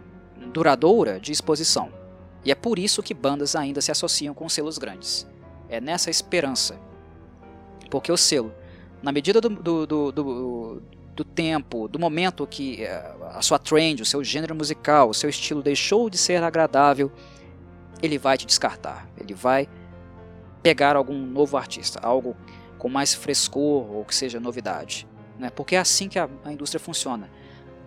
duradoura, de exposição. E é por isso que bandas ainda se associam com selos grandes. É nessa esperança. Porque o selo, na medida do, do, do, do, do tempo, do momento que uh, a sua trend, o seu gênero musical, o seu estilo deixou de ser agradável, ele vai te descartar. Ele vai pegar algum novo artista, algo com mais frescor ou que seja novidade. Né? Porque é assim que a, a indústria funciona.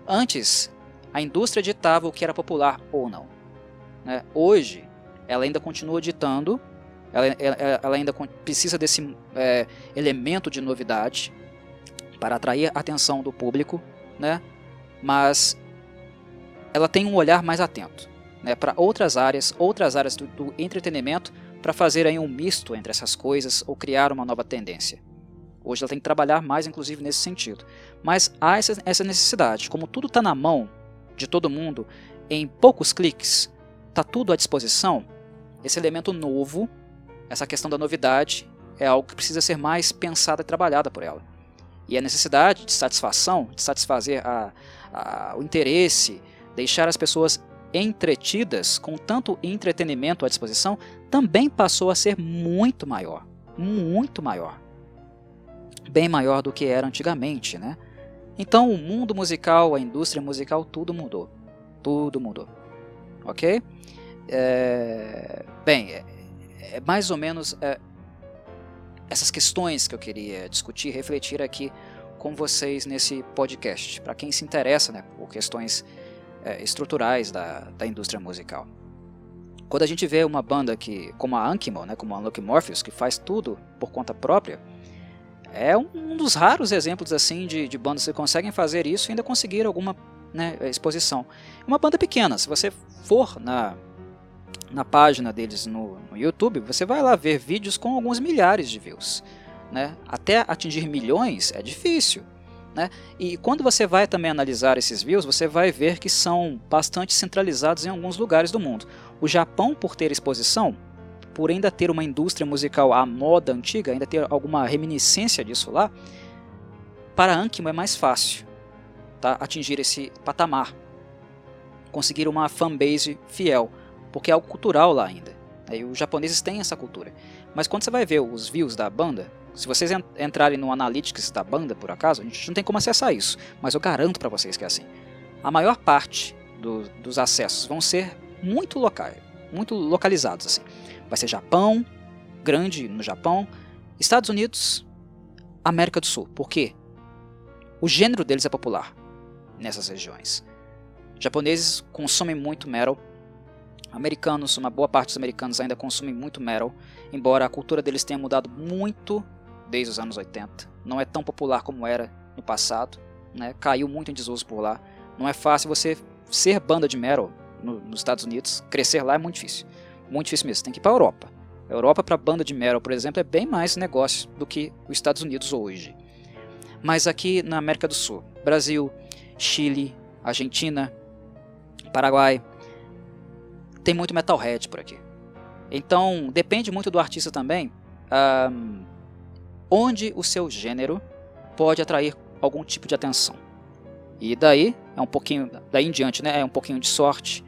Antes, a indústria ditava o que era popular ou não. Né? Hoje, ela ainda continua ditando, ela, ela, ela ainda precisa desse é, elemento de novidade para atrair a atenção do público, né? mas ela tem um olhar mais atento né? para outras áreas, outras áreas do, do entretenimento para fazer aí um misto entre essas coisas ou criar uma nova tendência. Hoje ela tem que trabalhar mais, inclusive, nesse sentido. Mas há essa, essa necessidade. Como tudo está na mão de todo mundo, em poucos cliques, está tudo à disposição, esse elemento novo, essa questão da novidade, é algo que precisa ser mais pensada e trabalhada por ela. E a necessidade de satisfação, de satisfazer a, a, o interesse, deixar as pessoas entretidas, com tanto entretenimento à disposição, também passou a ser muito maior. Muito maior. Bem maior do que era antigamente, né? Então o mundo musical, a indústria musical, tudo mudou. Tudo mudou. Ok? É... Bem, é... é mais ou menos é, essas questões que eu queria discutir, refletir aqui com vocês nesse podcast, para quem se interessa né, por questões é, estruturais da, da indústria musical. Quando a gente vê uma banda que, como a Ankimo, né, como a Unlucky Morpheus, que faz tudo por conta própria, é um dos raros exemplos assim de, de bandas que conseguem fazer isso e ainda conseguir alguma né, exposição. Uma banda pequena, se você for na, na página deles no, no, YouTube, você vai lá ver vídeos com alguns milhares de views. Né? Até atingir milhões é difícil. Né? E quando você vai também analisar esses views, você vai ver que são bastante centralizados em alguns lugares do mundo. O Japão, por ter exposição, por ainda ter uma indústria musical à moda antiga, ainda ter alguma reminiscência disso lá, para Ankimo é mais fácil tá? atingir esse patamar, conseguir uma fanbase fiel, porque é algo cultural lá ainda. E os japoneses têm essa cultura. Mas quando você vai ver os views da banda, se vocês entrarem no Analytics da banda, por acaso, a gente não tem como acessar isso, mas eu garanto para vocês que é assim. A maior parte do, dos acessos vão ser muito locais, muito localizados assim. Vai ser Japão, grande no Japão, Estados Unidos, América do Sul. Por quê? O gênero deles é popular nessas regiões. Japoneses consomem muito metal, americanos, uma boa parte dos americanos ainda consomem muito metal, embora a cultura deles tenha mudado muito desde os anos 80. Não é tão popular como era no passado, né? caiu muito em desuso por lá. Não é fácil você ser banda de metal no, nos Estados Unidos, crescer lá é muito difícil. Muito difícil mesmo, tem que ir para a Europa. A Europa para banda de metal, por exemplo, é bem mais negócio do que os Estados Unidos hoje. Mas aqui na América do Sul, Brasil, Chile, Argentina, Paraguai, tem muito metalhead por aqui. Então depende muito do artista também um, onde o seu gênero pode atrair algum tipo de atenção. E daí é um pouquinho, daí em diante, né, é um pouquinho de sorte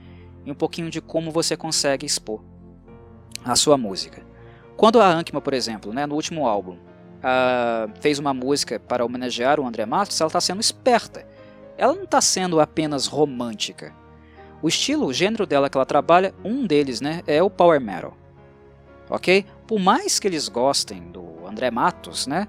e um pouquinho de como você consegue expor a sua música. Quando a Ankma, por exemplo, né, no último álbum, uh, fez uma música para homenagear o André Matos, ela está sendo esperta. Ela não está sendo apenas romântica. O estilo, o gênero dela que ela trabalha, um deles né, é o power metal. Ok? Por mais que eles gostem do André Matos, né,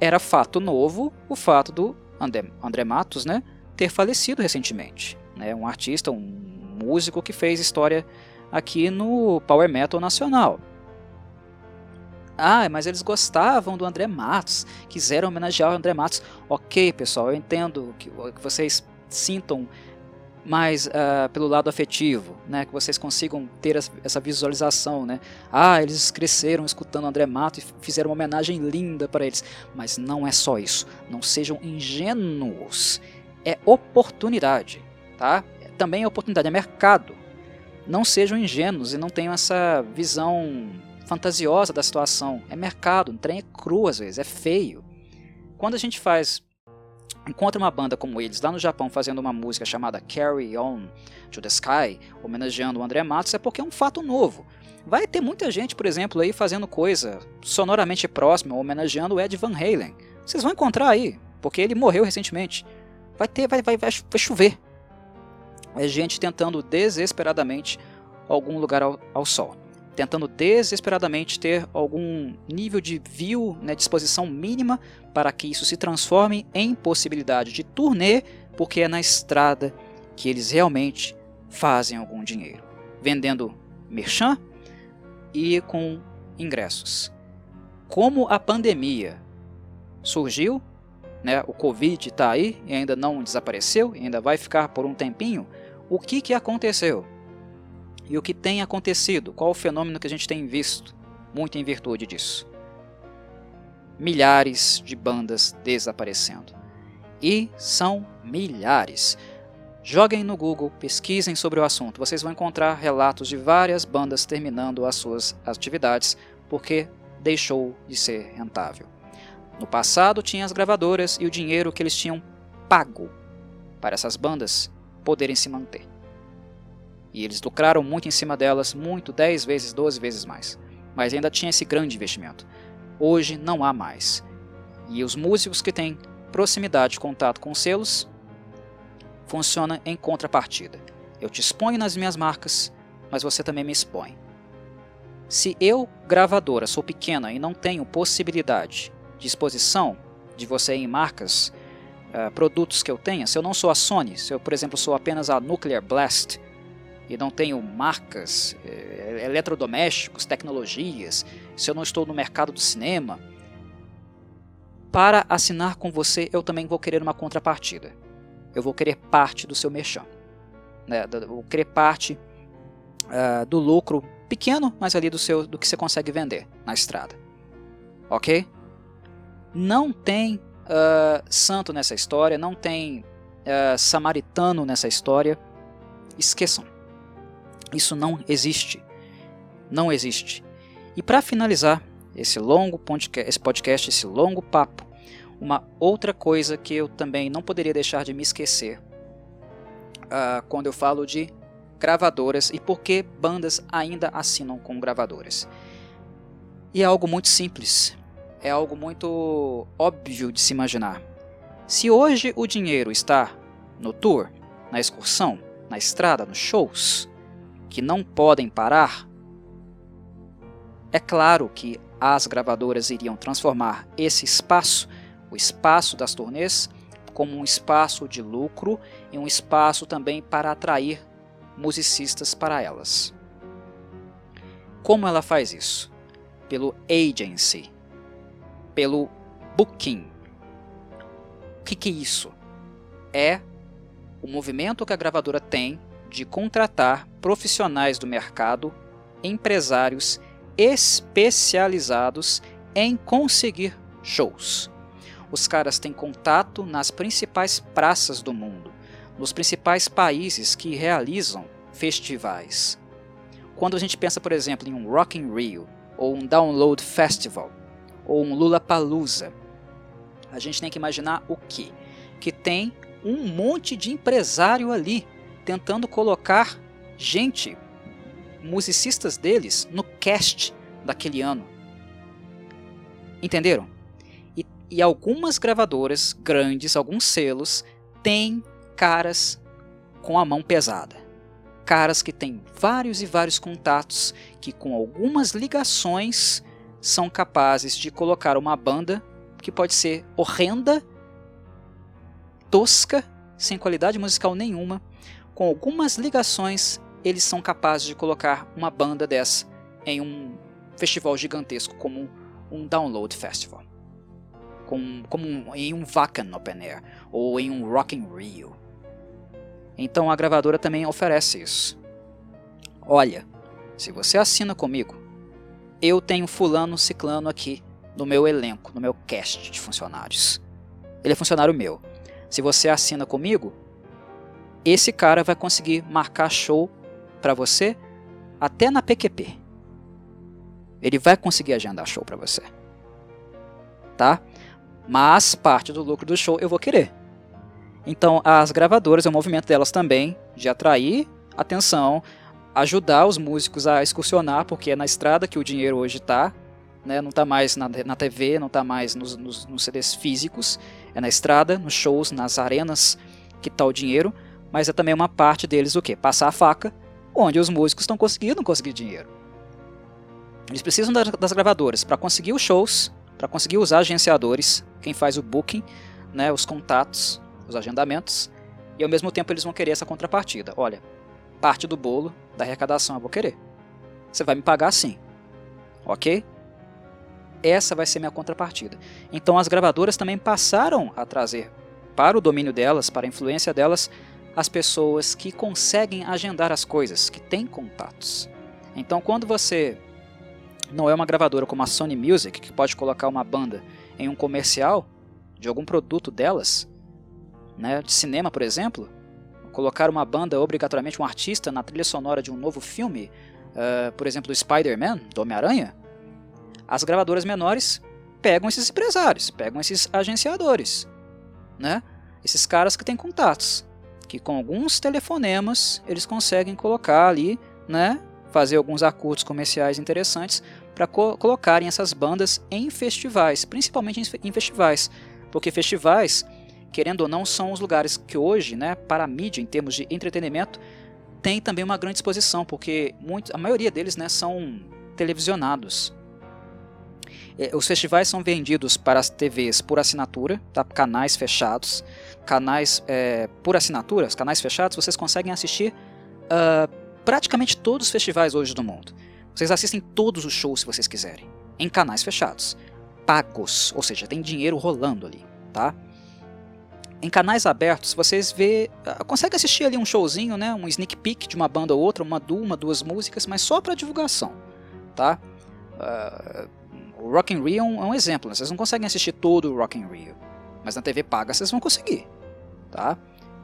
era fato novo o fato do André, André Matos né, ter falecido recentemente. Né, um artista, um músico que fez história aqui no Power Metal Nacional. Ah, mas eles gostavam do André Matos, quiseram homenagear o André Matos. Ok, pessoal, eu entendo que, que vocês sintam mais uh, pelo lado afetivo, né? Que vocês consigam ter essa visualização, né? Ah, eles cresceram escutando André Mato e fizeram uma homenagem linda para eles. Mas não é só isso. Não sejam ingênuos. É oportunidade, tá? Também é oportunidade, é mercado. Não sejam ingênuos e não tenham essa visão fantasiosa da situação. É mercado, o trem é cru às vezes, é feio. Quando a gente faz encontra uma banda como eles lá no Japão fazendo uma música chamada Carry On to the Sky, homenageando o André Matos, é porque é um fato novo. Vai ter muita gente, por exemplo, aí fazendo coisa sonoramente próxima, homenageando o Ed Van Halen. Vocês vão encontrar aí, porque ele morreu recentemente. Vai ter, vai, vai, vai chover. É gente tentando desesperadamente algum lugar ao, ao sol tentando desesperadamente ter algum nível de view, né, disposição mínima para que isso se transforme em possibilidade de turnê, porque é na estrada que eles realmente fazem algum dinheiro, vendendo merchan e com ingressos. Como a pandemia surgiu, né, o Covid está aí e ainda não desapareceu, ainda vai ficar por um tempinho, o que, que aconteceu? E o que tem acontecido? Qual o fenômeno que a gente tem visto? Muito em virtude disso. Milhares de bandas desaparecendo. E são milhares. Joguem no Google, pesquisem sobre o assunto. Vocês vão encontrar relatos de várias bandas terminando as suas atividades porque deixou de ser rentável. No passado tinha as gravadoras e o dinheiro que eles tinham pago para essas bandas poderem se manter. E eles lucraram muito em cima delas, muito, 10 vezes, 12 vezes mais. Mas ainda tinha esse grande investimento. Hoje não há mais. E os músicos que têm proximidade, contato com selos, funciona em contrapartida. Eu te exponho nas minhas marcas, mas você também me expõe. Se eu, gravadora, sou pequena e não tenho possibilidade de exposição de você em marcas, uh, produtos que eu tenha, se eu não sou a Sony, se eu, por exemplo, sou apenas a Nuclear Blast e não tenho marcas, eh, eletrodomésticos, tecnologias, se eu não estou no mercado do cinema, para assinar com você eu também vou querer uma contrapartida. Eu vou querer parte do seu merchan. Né? Vou querer parte uh, do lucro pequeno, mas ali do, seu, do que você consegue vender na estrada. Ok? Não tem uh, santo nessa história, não tem uh, samaritano nessa história. Esqueçam. Isso não existe. Não existe. E para finalizar esse longo podcast, esse podcast, esse longo papo, uma outra coisa que eu também não poderia deixar de me esquecer uh, quando eu falo de gravadoras e por que bandas ainda assinam com gravadoras. E é algo muito simples é algo muito óbvio de se imaginar. Se hoje o dinheiro está no tour, na excursão, na estrada, nos shows, que não podem parar, é claro que as gravadoras iriam transformar esse espaço, o espaço das turnês, como um espaço de lucro e um espaço também para atrair musicistas para elas. Como ela faz isso? Pelo agency, pelo Booking. O que, que é isso? É o movimento que a gravadora tem de contratar profissionais do mercado, empresários especializados em conseguir shows. Os caras têm contato nas principais praças do mundo, nos principais países que realizam festivais. Quando a gente pensa, por exemplo, em um Rock in Rio ou um Download Festival, ou um Lula Palusa. A gente tem que imaginar o que? Que tem um monte de empresário ali tentando colocar gente, musicistas deles, no cast daquele ano. Entenderam? E, e algumas gravadoras grandes, alguns selos, têm caras com a mão pesada. Caras que têm vários e vários contatos que, com algumas ligações, são capazes de colocar uma banda que pode ser horrenda, tosca, sem qualidade musical nenhuma, com algumas ligações, eles são capazes de colocar uma banda dessa em um festival gigantesco como um Download Festival, como, como um, em um Vacan Open Air ou em um Rock in Rio. Então a gravadora também oferece isso. Olha, se você assina comigo, eu tenho fulano ciclano aqui no meu elenco, no meu cast de funcionários. Ele é funcionário meu. Se você assina comigo, esse cara vai conseguir marcar show para você até na PQP. Ele vai conseguir agendar show para você. Tá? Mas parte do lucro do show eu vou querer. Então, as gravadoras, o movimento delas também de atrair atenção, ajudar os músicos a excursionar, porque é na estrada que o dinheiro hoje está, né? não está mais na, na TV, não está mais nos, nos, nos, CDs físicos, é na estrada, nos shows, nas arenas que está o dinheiro, mas é também uma parte deles o quê? Passar a faca, onde os músicos estão conseguindo conseguir dinheiro. Eles precisam das, das gravadoras para conseguir os shows, para conseguir os agenciadores, quem faz o booking, né, os contatos, os agendamentos, e ao mesmo tempo eles vão querer essa contrapartida. Olha, parte do bolo da arrecadação eu vou querer. Você vai me pagar sim. Ok? Essa vai ser minha contrapartida. Então as gravadoras também passaram a trazer para o domínio delas, para a influência delas, as pessoas que conseguem agendar as coisas, que têm contatos. Então quando você não é uma gravadora como a Sony Music, que pode colocar uma banda em um comercial de algum produto delas, né, de cinema, por exemplo, colocar uma banda, obrigatoriamente um artista, na trilha sonora de um novo filme, uh, por exemplo, do Spider-Man, do Homem-Aranha, as gravadoras menores pegam esses empresários, pegam esses agenciadores, né? Esses caras que têm contatos, que com alguns telefonemas eles conseguem colocar ali, né? Fazer alguns acordos comerciais interessantes para co colocarem essas bandas em festivais, principalmente em, em festivais, porque festivais querendo ou não, são os lugares que hoje, né, para a mídia, em termos de entretenimento, tem também uma grande exposição, porque muito, a maioria deles né, são televisionados. É, os festivais são vendidos para as TVs por assinatura, tá? canais fechados, canais é, por assinatura, canais fechados, vocês conseguem assistir uh, praticamente todos os festivais hoje do mundo. Vocês assistem todos os shows se vocês quiserem, em canais fechados, pagos, ou seja, tem dinheiro rolando ali, tá? Em canais abertos, vocês vê, uh, conseguem assistir ali um showzinho, né, um sneak peek de uma banda ou outra, uma, uma duas músicas, mas só para divulgação, tá? Uh, o Rock in Rio é um, é um exemplo, né? vocês não conseguem assistir todo o Rock in Rio, mas na TV paga vocês vão conseguir, tá?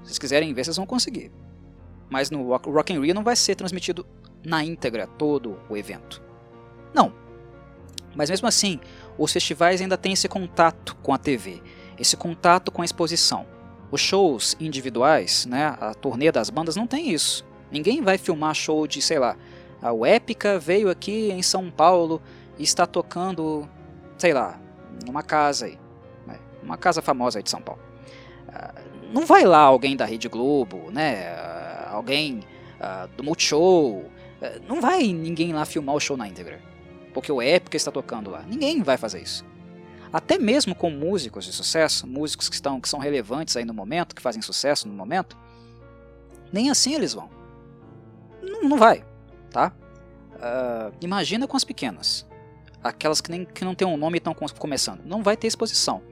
Se vocês quiserem ver, vocês vão conseguir. Mas no Rock in Rio não vai ser transmitido na íntegra todo o evento. Não. Mas mesmo assim, os festivais ainda têm esse contato com a TV, esse contato com a exposição. Os shows individuais, né, a turnê das bandas não tem isso. Ninguém vai filmar show de, sei lá, a Épica veio aqui em São Paulo e está tocando, sei lá, numa casa aí, né? uma casa famosa aí de São Paulo. Uh, não vai lá alguém da Rede Globo, né? Uh, alguém uh, do Multishow. não vai ninguém lá filmar o show na íntegra. Porque o Épica está tocando lá. Ninguém vai fazer isso. Até mesmo com músicos de sucesso, músicos que, estão, que são relevantes aí no momento, que fazem sucesso no momento, nem assim eles vão. Não, não vai, tá? imagina com as pequenas aquelas que, nem, que não tem um nome e estão começando. Não vai ter exposição.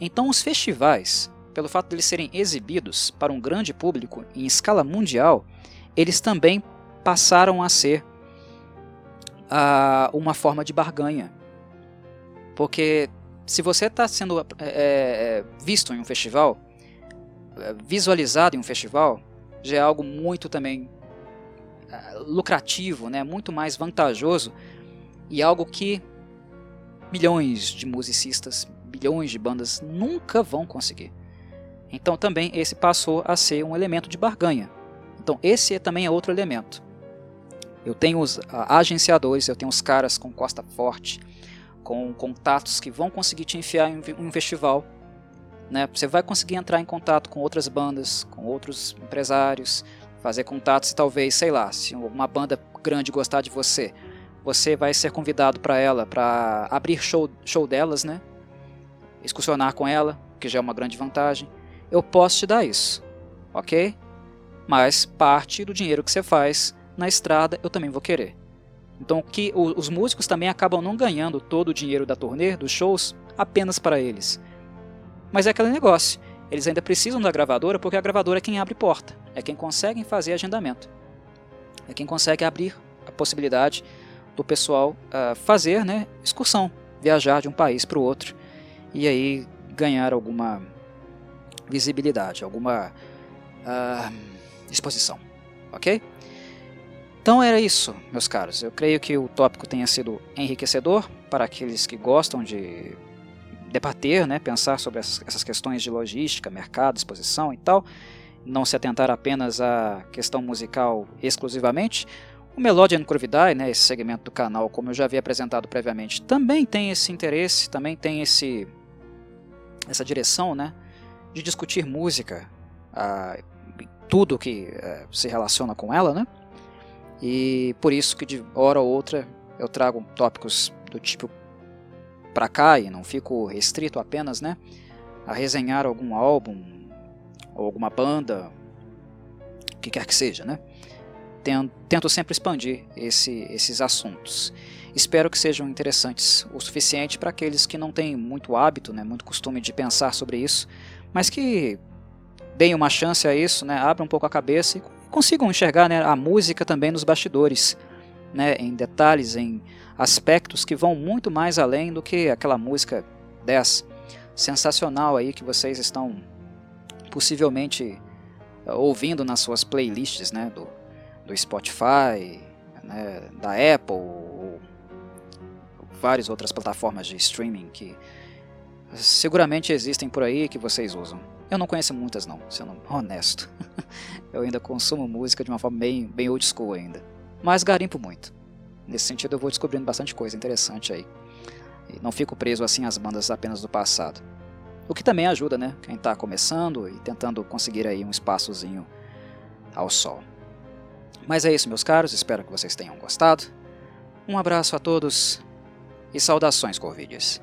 Então os festivais, pelo fato de eles serem exibidos para um grande público em escala mundial, eles também passaram a ser uh, uma forma de barganha. Porque se você está sendo é, é, visto em um festival, é, visualizado em um festival, já é algo muito também lucrativo, né? muito mais vantajoso e algo que milhões de musicistas, bilhões de bandas nunca vão conseguir. Então também esse passou a ser um elemento de barganha. Então esse é também é outro elemento. Eu tenho os agenciadores, eu tenho os caras com costa forte, com contatos que vão conseguir te enfiar em um festival. Né? Você vai conseguir entrar em contato com outras bandas, com outros empresários, fazer contatos e talvez, sei lá, se uma banda grande gostar de você, você vai ser convidado para ela para abrir show, show delas, né? Excursionar com ela, que já é uma grande vantagem. Eu posso te dar isso, ok? Mas parte do dinheiro que você faz na estrada eu também vou querer. Então que os músicos também acabam não ganhando todo o dinheiro da turnê, dos shows, apenas para eles. Mas é aquele negócio. Eles ainda precisam da gravadora porque a gravadora é quem abre porta, é quem consegue fazer agendamento, é quem consegue abrir a possibilidade do pessoal uh, fazer né, excursão, viajar de um país para o outro e aí ganhar alguma visibilidade, alguma uh, exposição, ok? Então era isso, meus caros. Eu creio que o tópico tenha sido enriquecedor para aqueles que gostam de debater, né, pensar sobre essas questões de logística, mercado, exposição e tal, não se atentar apenas à questão musical exclusivamente, o Melodian Curvidae, né, esse segmento do canal, como eu já havia apresentado previamente, também tem esse interesse, também tem esse, essa direção né, de discutir música, tudo que é, se relaciona com ela, né? E por isso que de hora ou outra eu trago tópicos do tipo para cá e não fico restrito apenas, né, a resenhar algum álbum ou alguma banda, o que quer que seja, né? Tento sempre expandir esse, esses assuntos. Espero que sejam interessantes o suficiente para aqueles que não têm muito hábito, né, muito costume de pensar sobre isso, mas que deem uma chance a isso, né, abram um pouco a cabeça e consigam enxergar né, a música também nos bastidores, né, em detalhes, em aspectos que vão muito mais além do que aquela música 10 sensacional aí que vocês estão possivelmente eh, ouvindo nas suas playlists né, do, do Spotify, né, da Apple, ou várias outras plataformas de streaming que seguramente existem por aí que vocês usam. Eu não conheço muitas não, sendo honesto. (laughs) eu ainda consumo música de uma forma bem, bem old school ainda. Mas garimpo muito. Nesse sentido eu vou descobrindo bastante coisa interessante aí. E não fico preso assim às bandas apenas do passado. O que também ajuda, né? Quem está começando e tentando conseguir aí um espaçozinho ao sol. Mas é isso, meus caros, espero que vocês tenham gostado. Um abraço a todos e saudações, Corvides.